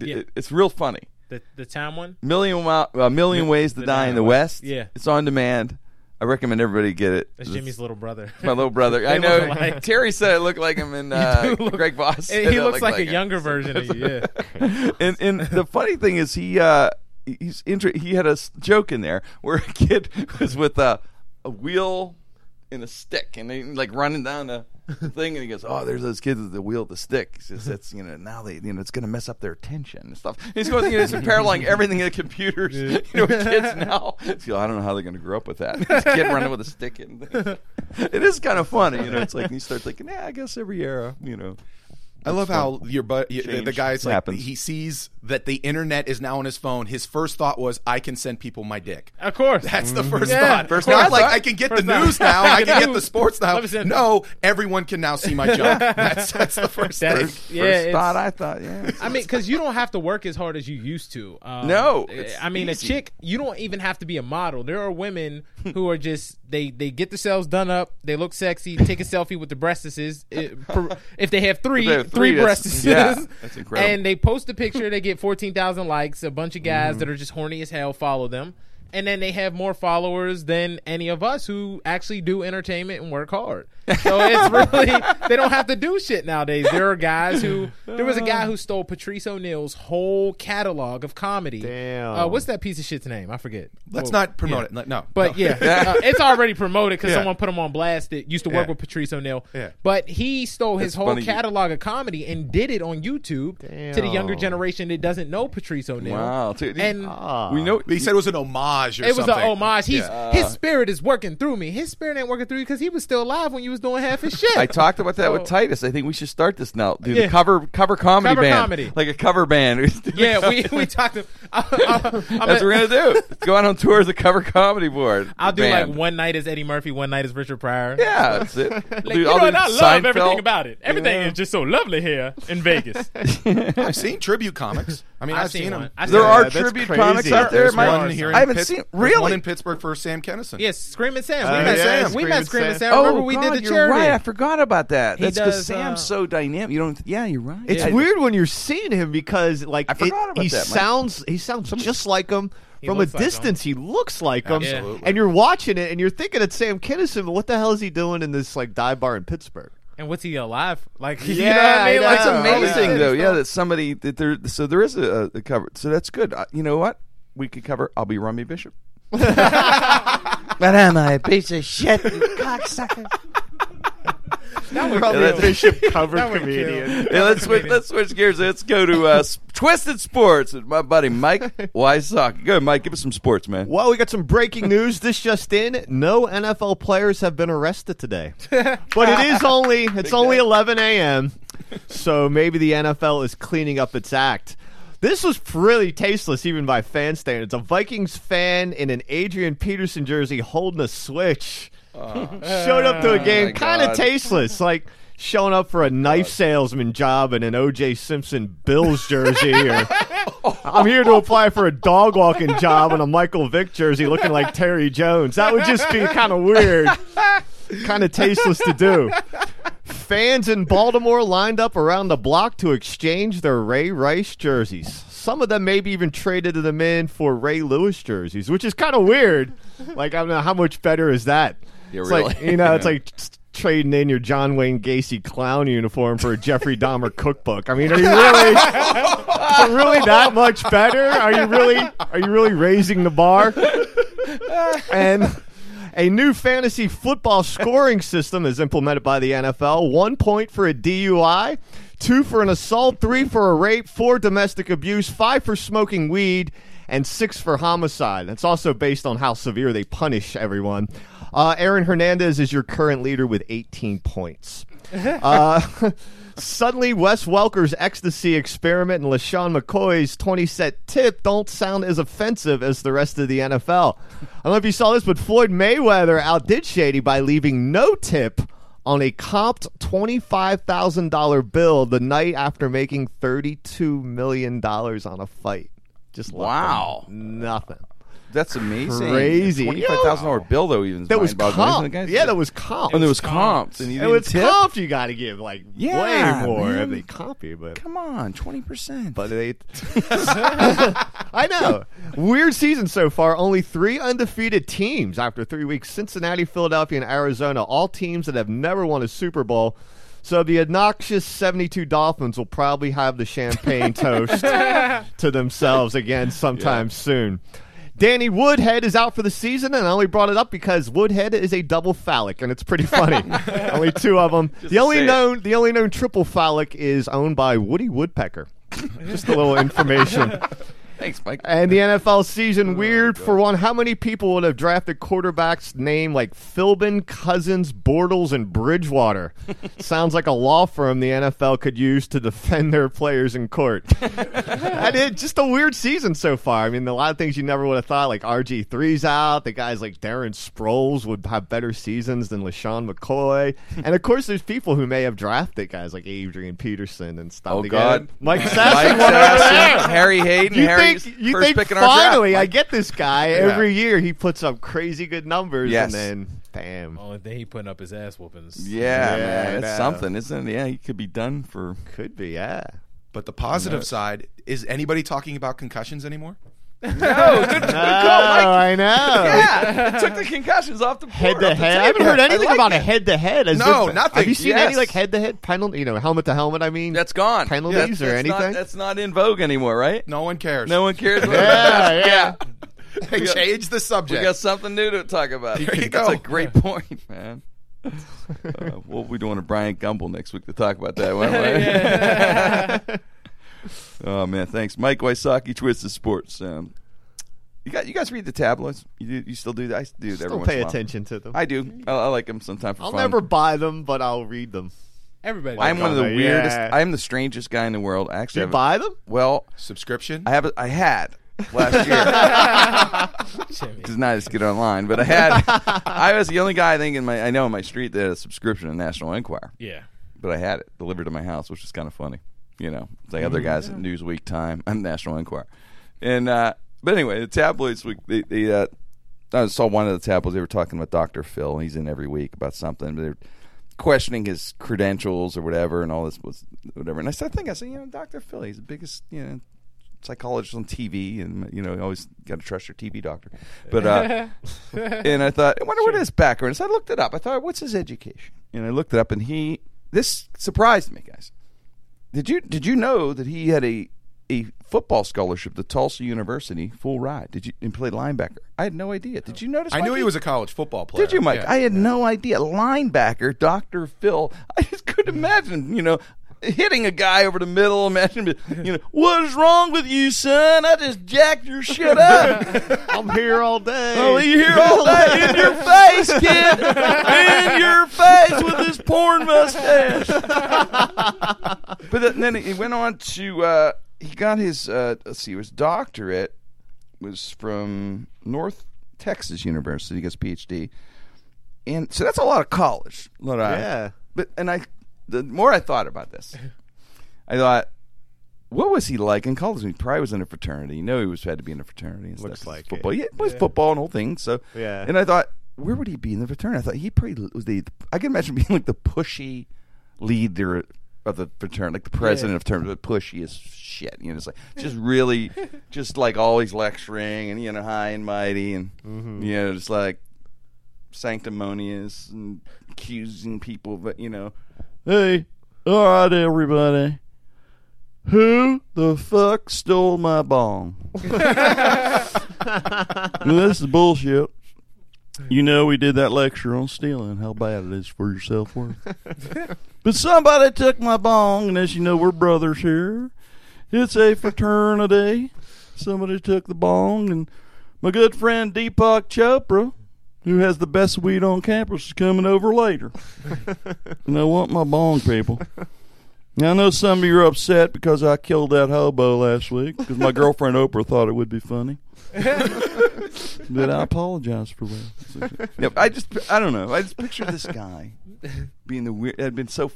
It- it's real funny. The the town one. Million a million ways to die in the West. Yeah. it's on demand. I recommend everybody get it. That's It's Jimmy's little brother. my little brother. (laughs) I know. look alike. Terry said I look like him, (laughs) and uh, do look- Greg Voss. he I looks look like, a him. younger version of you. Yeah. (laughs) and and the funny thing is he uh he's inter- he had a s- joke in there where a kid was with a a wheel and a stick and they like running down the (laughs) thing and he goes oh there's those kids with the wheel with the stick. He says it's you know now they you know it's going to mess up their attention and stuff. He's going you know, he's paralleling (laughs) everything in the computers (laughs) you know with kids now. So I don't know how they're going to grow up with that. This kid running with a stick and things. it is kind of funny you know it's like you start thinking yeah I guess every era you know I love how your but the, the guy's like happens. he sees that the internet is now on his phone. His first thought was, "I can send people my dick." Of course. That's the mm-hmm. first Yeah, thought. First course. not like I can get the First thought. news now. (laughs) I can get the sports now. Let me send- No, everyone can now see my (laughs) junk. That's that's the first That thing. is- yeah, first it's- thought I thought yeah (laughs) I mean, because you don't have to work as hard as you used to. Um, No, eh, it's I mean, easy. a chick, you don't even have to be a model. There are women who are just they they get themselves done up, they look sexy, take a selfie with the breastises. Eh, if they have three, If they have three, breasts. yeah, (laughs) that's incredible. and they post a picture, they get fourteen thousand likes. A bunch of guys mm-hmm. that are just horny as hell follow them. And then they have more followers than any of us who actually do entertainment and work hard. So it's really they don't have to do shit nowadays. There are guys who there was a guy who (sighs) stole Patrice O'Neal's whole catalog of comedy. Damn. Uh, what's that piece of shit's name? I forget. Let's Well, not promote yeah. it. No, But no. yeah, (laughs) uh, it's already promoted because Yeah. someone put him on blast that used to work Yeah. with Patrice O'Neal. Yeah. But he stole his It's whole funny you- catalog of comedy and did it on YouTube to the younger generation that doesn't know Patrice O'Neal. Wow. So he- And Ah. we know he said it was an homage or something. it was an homage. He's Yeah. his spirit is working through me. His spirit ain't working through you because he was still alive when you was doing half his shit. I talked about that with Titus. I think we should start this now. Do Yeah. the cover cover comedy Cover band, comedy. like a cover band. (laughs) yeah, we we talked. To, (laughs) I, I, That's what we're gonna do. Go out on tour as a cover comedy board. I'll do band. like one night as Eddie Murphy, one night as Richard Pryor. Yeah, that's it. (laughs) Like, Do- you I'll know do what? I love Seinfeld. everything about it. Everything Yeah. is just so lovely here in Vegas. I've seen tribute comics. I mean, I've I've, seen seen them. I've There seen are one. tribute crazy. comics out there. There's My- one here in I haven't Pitts- seen there's really. one in Pittsburgh for Sam Kinison. Yes, Screaming Sam. Uh, we met, yeah, we Screaming met Screaming Sam. Sam. Oh, Remember we did the you're charity. right. I forgot about that. He That's because does, Sam's uh, so dynamic. You don't. Yeah, you're right. It's I- weird when you're seeing him because like I forgot it- about he that, Mike. sounds he sounds just like him. He From a looks like him. distance, he looks like him, Absolutely. and you're watching it, and you're thinking it's Sam Kinison, but what the hell is he doing in this like dive bar in Pittsburgh? And what's he alive? Like, (laughs) you Yeah, know what I I mean? know. Like, That's Oh, amazing, yeah. though. Yeah, that somebody that there. So there is a, a cover. So that's good. Uh, you know what? We could cover. I'll be Rummy Bishop. (laughs) (laughs) But am I a piece of shit, you cocksucker? Now we're probably that's- a Bishop (laughs) cover That would comedian. kill. Yeah, let's switch, let's switch gears. Let's go to uh, Twisted Sports with my buddy Mike (laughs) Wysocki. Good, Mike. Give us some sports, man. Well, we got some breaking news. This just in: no NFL players have been arrested today. (laughs) But it is only it's only 11 a.m., so maybe the NFL is cleaning up its act. This was pretty tasteless, even by fan standards. A Vikings fan in an Adrian Peterson jersey holding a switch showed up to a oh game, my kind of tasteless, like showing up for a knife salesman job in an O.J. Simpson Bills jersey, or I'm here to apply for a dog walking job in a Michael Vick jersey, looking like Terry Jones. That would just be kind of weird, kind of tasteless to do. Fans in Baltimore lined up around the block to exchange their Ray Rice jerseys. Some of them maybe even traded them in for Ray Lewis jerseys, which is kind of weird. Like, I don't know how much better is that? Yeah, it's really. like you know, it's like trading in your John Wayne Gacy clown uniform for a Jeffrey Dahmer cookbook. I mean, are you really, (laughs) is it really that much better? Are you really, are you really raising the bar? And a new fantasy football scoring system is implemented by the NFL. One point for a DUI, two for an assault, three for a rape, four domestic abuse, five for smoking weed, and six for homicide. That's also based on how severe they punish everyone. Uh, Aaron Hernandez is your current leader with 18 points. (laughs) Uh, (laughs) suddenly, Wes Welker's ecstasy experiment and LeSean McCoy's 20 set tip don't sound as offensive as the rest of the NFL. I don't know if you saw this, but Floyd Mayweather outdid Shady by leaving no tip on a comped $25,000 bill the night after making $32 million on a fight. Just Wow. nothing. That's amazing. Crazy. Twenty-five thousand dollar bill though. Even That was mind-boggling, comp. guys? Yeah, that was comp. And there was was comps, and you And didn't with tip. comp, you got to give like Yeah, way more man. if they comp you, but Come on, twenty percent. but they. (laughs) I know. Weird season so far. Only three undefeated teams after three weeks: Cincinnati, Philadelphia, and Arizona. All teams that have never won a Super Bowl. So the obnoxious 72 Dolphins will probably have the champagne (laughs) toast to themselves again sometime soon. Danny Woodhead is out for the season, and I only brought it up because Woodhead is a double phallic, and it's pretty (laughs) funny. only two of them. the only say it. known, the only known triple phallic is owned by Woody Woodpecker. (laughs) Just a little information. Thanks, Mike. And the NFL season oh, weird for one. How many people would have drafted quarterbacks named like Philbin, Cousins, Bortles, and Bridgewater? (laughs) Sounds like a law firm the NFL could use to defend their players in court. (laughs) and it just a weird season so far. I mean, a lot of things you never would have thought. Like RG 3's out. The guys like Darren Sproles would have better seasons than LeSean McCoy. (laughs) and of course, there's people who may have drafted guys like Adrian Peterson and stuff. Oh, God. Mike Mike Sasson, there. Sasson, Harry Hayden, You Harry's think you think pick in finally I get this guy every year he puts up crazy good numbers Yes. Oh, and then bam Only thing he putting up his ass whoopings. Yeah, Yeah, man, I it's know. something, isn't it? Yeah, he could be done for. could be yeah But the positive side is anybody talking about concussions anymore? No, good, good (laughs) oh, I know Yeah, it took the concussions off the board, head to head. I haven't heard anything like about it. a head to head No, nothing. have you seen any like head to head penalty you know helmet to helmet I mean That's gone. Penalties Yeah, or that's not- anything? that's not in vogue anymore, right? No one cares. No one cares. (laughs) Yeah that. yeah (laughs) They changed the subject. We got something new to talk about. There you That's go. a great point, man. Uh, we'll be doing a Bryant Gumbel next week to talk about that one. Oh man, thanks, Mike Wysocki, Twisted Sports. Um, you got you guys read the tabloids? You do, you still do that? I do. Every pay in a while. attention to them I do. I, I like them sometimes I'll fun. never buy them but I'll read them Everybody. I'm one of the Yeah. weirdest. I'm the strangest guy in the world. I do actually you have a- buy them Well, Subscription? I have. A, I had last (laughs) year. Jimmy. because now I just get online. But I had, I was the only guy I think in my, I know in my street that had a subscription to National Enquirer. Yeah. But I had it delivered to my house, which is kind of funny. You know, like other guys at Newsweek, Time, I'm (laughs) National Enquirer, and uh, but anyway, the tabloids. We, the, they uh, I saw one of the tabloids. They were talking about Dr. Phil. He's in every week about something. They're questioning his credentials or whatever, and all this was whatever. And I said, I think I said, you know, Dr. Phil, he's the biggest, you know, psychologist on TV, and you know, you always got to trust your TV doctor. But uh, (laughs) and I thought, I wonder what his background is. I looked it up. I thought, what's his education? And I looked it up, and he this surprised me, guys. Did you did you know that he had a a football scholarship to Tulsa University, full ride. Did you and played linebacker? I had no idea. Did you notice? I knew he was a college football player. Did you, Mike? Yeah. I had no idea. Linebacker, Doctor Phil. (laughs) I just couldn't imagine. You know. Hitting a guy over the middle, imagine, you know, what is wrong with you, son? I just jacked your shit up. (laughs) I'm here all day. Oh, you here all day in your face, kid. In your face with his porn mustache. (laughs) but then- he went on to. Uh, he got his. Uh, let's see, his doctorate was from North Texas University. He gets PhD, and so that's a lot of college. A lot of, Yeah. But and I, the more I thought about this, I thought. What was he like in college? He probably was in a fraternity. You know, he was had to be in a fraternity. And Looks stuff. like football. it. Yeah, it was football and whole thing. So Yeah. and I thought, where would he be in the fraternity? I thought he probably was the. I can imagine (laughs) being like the pushy leader of the fraternity, like the president of terms, but pushy as shit. You know, it's like just really, (laughs) just like always lecturing and you know high and mighty and mm-hmm. you know just like sanctimonious and accusing people, but you know, hey, all right, everybody. Who the fuck stole my bong? (laughs) this is bullshit. You know we did that lecture on stealing, how bad it is for your self worth. (laughs) but somebody took my bong, and as you know, we're brothers here. It's a fraternity. Somebody took the bong, and my good friend Deepak Chopra, who has the best weed on campus, is coming over later. and I want my bong, people. Now, I know some of you are upset because I killed that hobo last week because my girlfriend Oprah thought it would be funny. but I apologize for that. I just, I don't know. I just picture this guy being the weird. It had been so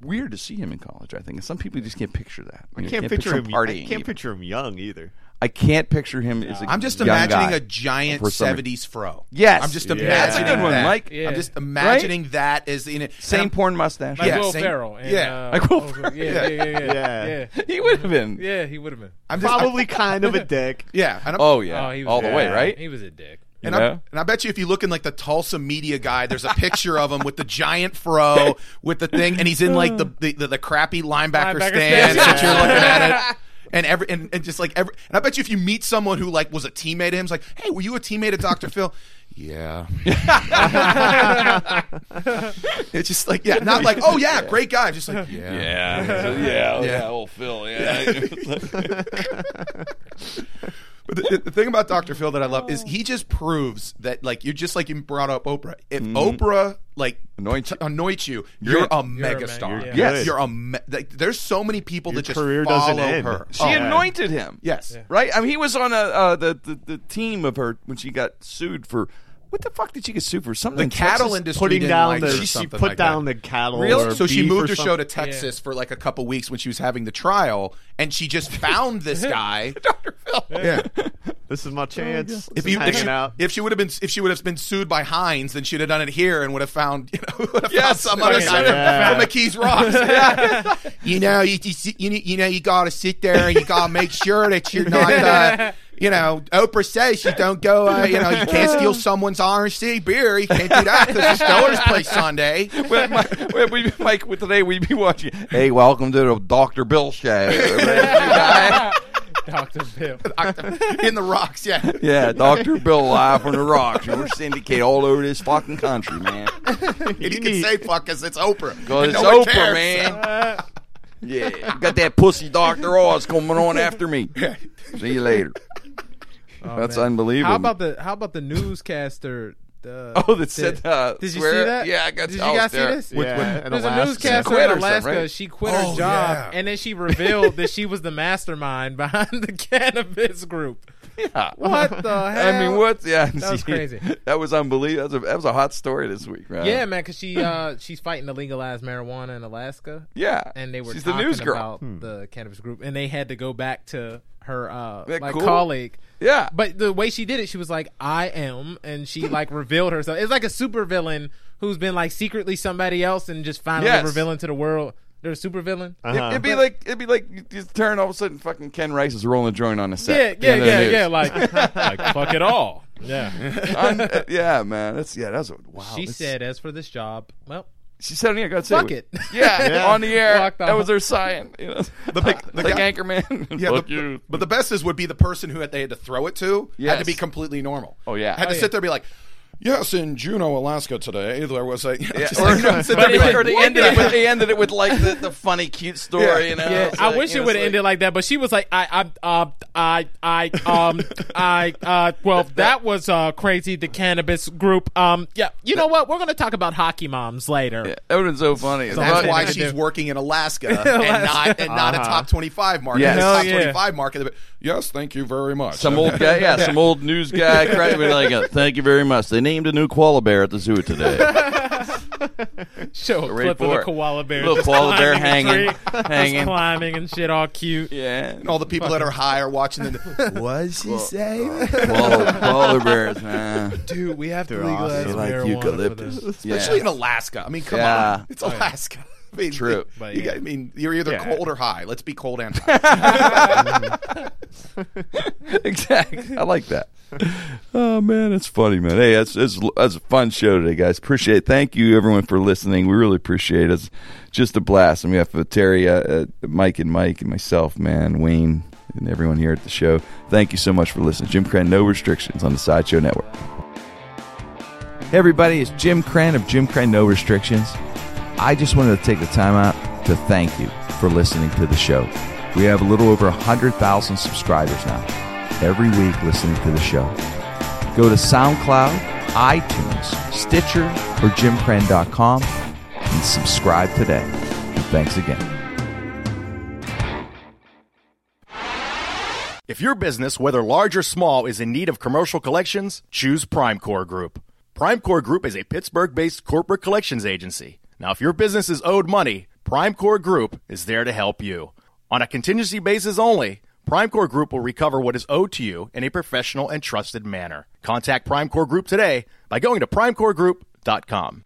weird to see him in college. I think and some people just can't picture that. I You can't picture him. I partying. can't even. picture him young either. I can't picture him as a I'm just young imagining guy a giant for some- 70s fro. Yes. I'm just Yeah. imagining That's a good one, that. Mike. Yeah. I'm just imagining that as in it. Same and I'm- porn mustache. Like Yeah, Will same- Ferrell. And, yeah. uh, Like Will Ferrell. Yeah, yeah, yeah, yeah. (laughs) Yeah. yeah. he would have been. Yeah, he would have been. I'm just, Probably (laughs) kind of a dick. yeah. And I'm, Oh yeah, Oh, he was all a- the way, right? He was a dick. And, Yeah. I, and I bet you if you look in like the Tulsa media guide, there's a picture of him with the giant fro, with the thing, and he's in like the the, the, the crappy linebacker, Linebacker stance stance. that you're looking at it. And every and, and just like every and I bet you if you meet someone who like was a teammate of him, it's like, hey, were you a teammate of Dr. Phil? Yeah. (laughs) it's just like yeah, not like oh yeah, great guy. Just like yeah, Yeah, yeah, yeah, old Phil. Yeah, (laughs) (laughs) But the, the thing about Dr. Phil that I love is he just proves that like you're just like you brought up Oprah. If Oprah like Anoints you. anoints you, You're you're, a You're a megastar. man. You're Yes. You're a me- like, there's so many people Your that just career follow doesn't end. her. she Oh, anointed him. yes. right. I mean, he was on a, uh, the, the the team of her when she got sued for what the fuck did she get sued for? Something The in cattle Texas? industry Putting didn't down like the her she put like down that. the cattle. Really? or So she moved or her show to something. Texas for like a couple weeks when she was having the trial, and she just found this (laughs) guy. (laughs) Dr. Phil. yeah. (laughs) This is my chance. If you if she, out. if she would have been if she would have been sued by Heinz, then she'd have done it here and would have found you know would have Yes. found some other Yeah. guy Yeah. from McKees Rocks. you know, you, you you you know you got to sit there and you got to make sure that you're not. Uh, you know, Oprah says you don't go. Uh, you know, you can't steal (laughs) someone's RC beer. You can't do that because the Steelers (laughs) play Sunday. Well, Mike, well, we, Mike, with today we'd be watching. Hey, welcome to the Dr. Bill show. (laughs) Dr. Bill. in the rocks. Yeah, yeah, Dr. Bill live from the rocks. We're syndicated all over this fucking country, man. and you can say fuck because it's Oprah. Because it's no Oprah, cares. man. Yeah, got that pussy Dr. Oz coming on after me. See you later. That's man. unbelievable. How about the How about the newscaster? Uh, (laughs) Oh, that said, uh, did you swear- see that? yeah, I got- Did you I was guys see this? With- Yeah, in There's a newscaster in Alaska. right? She quit Oh, her job, yeah. and then she revealed that she was the mastermind (laughs) behind the cannabis group. Yeah. What the hell? (laughs) I mean, what? Yeah, That was crazy. That was unbelievable. That was a, that was a hot story this week, right? Yeah, man, because she uh, she's fighting to legalize marijuana in Alaska, yeah. and they were She's the talking news girl. about the cannabis group, and they had to go back to her uh, like cool? colleague. Yeah, But the way she did it, she was like, "I am," and she like (laughs) revealed herself. It's like a super villain who's been like secretly somebody else and just finally Yes. revealing to the world they're a super villain. Uh-huh. It'd be like it'd be like you just turn all of a sudden fucking Ken Rice is rolling a joint on the Yeah, set. yeah, End of the yeah, yeah. Like, (laughs) like fuck it all. Yeah. (laughs) Uh, yeah, man. That's yeah. That's a wow. she that's- said, "As for this job, well, She said, (laughs) "Yeah, go say Fuck it. Yeah, on the air. Walked That was her sign. You know, The like, (laughs) big- the like guy- Anchorman. (laughs) Yeah, Fuck the, you. but the best is would be the person who had, they had to throw it to had Yes. to be completely normal. Oh, yeah. had to Oh, sit there and be like, "Yes, in Juneau, Alaska today there was a." (laughs) You or, like, no, sit there but and be they, like, or they ended it with heck?" they ended it with like the, the (laughs) funny cute story. Yeah. You know, Yeah, It's I like, wish it would it's have ended like that, but she was like, I, I, uh, I, I, um, (laughs) I, uh, well, that was uh, crazy. The cannabis group. Um, yeah, you know what? We're gonna talk about hockey moms later. Yeah, that would have been so funny. It's That's why she's do. working in Alaska and not and not a top twenty-five market. Yes. A top yeah. twenty-five market. Yes, thank you very much. Some old guy, yeah, some (laughs) old news guy, cracked me like, uh, "Thank you very much." They named a new koala bear at the zoo today. (laughs) Show a Right clip of for the it. koala bear, Little just koala bear climbing a hanging, tree, just hanging. climbing and shit, all cute. Yeah, And all the people that are high are watching. The, (laughs) what she say? koala, koala bears, man. Dude, we have to They're legalize They like marijuana eucalyptus. for this. Yeah. Especially in Alaska. I mean, come Yeah. on, it's Alaska. (laughs) I mean, True. But you yeah. got, I mean, you're either Yeah. cold or high. Let's be cold and high. (laughs) exactly. I like that. Oh man, it's funny, man. Hey, that's that's a fun show today, guys. Appreciate. it. Thank you, everyone, for listening. We really appreciate it. It's just a blast. And we have uh, Terry, uh, uh, Mike, and Mike, and myself, man, Wayne, and everyone here at the show. Thank you so much for listening. Jim Krenn, no restrictions on the Sideshow Network. Hey, everybody, it's Jim Krenn of Jim Krenn, no restrictions. I just wanted to take the time out to thank you for listening to the show. We have a little over 100,000 subscribers now, every week listening to the show. Go to SoundCloud, iTunes, Stitcher, or jimkrenn.com and subscribe today. And thanks again. If your business, whether large or small, is in need of commercial collections, choose Primecore Group. Primecore Group is a Pittsburgh based corporate collections agency. Now, if your business is owed money, Primecore Group is there to help you. On a contingency basis only, Primecore Group will recover what is owed to you in a professional and trusted manner. Contact Primecore Group today by going to primecoregroup.com.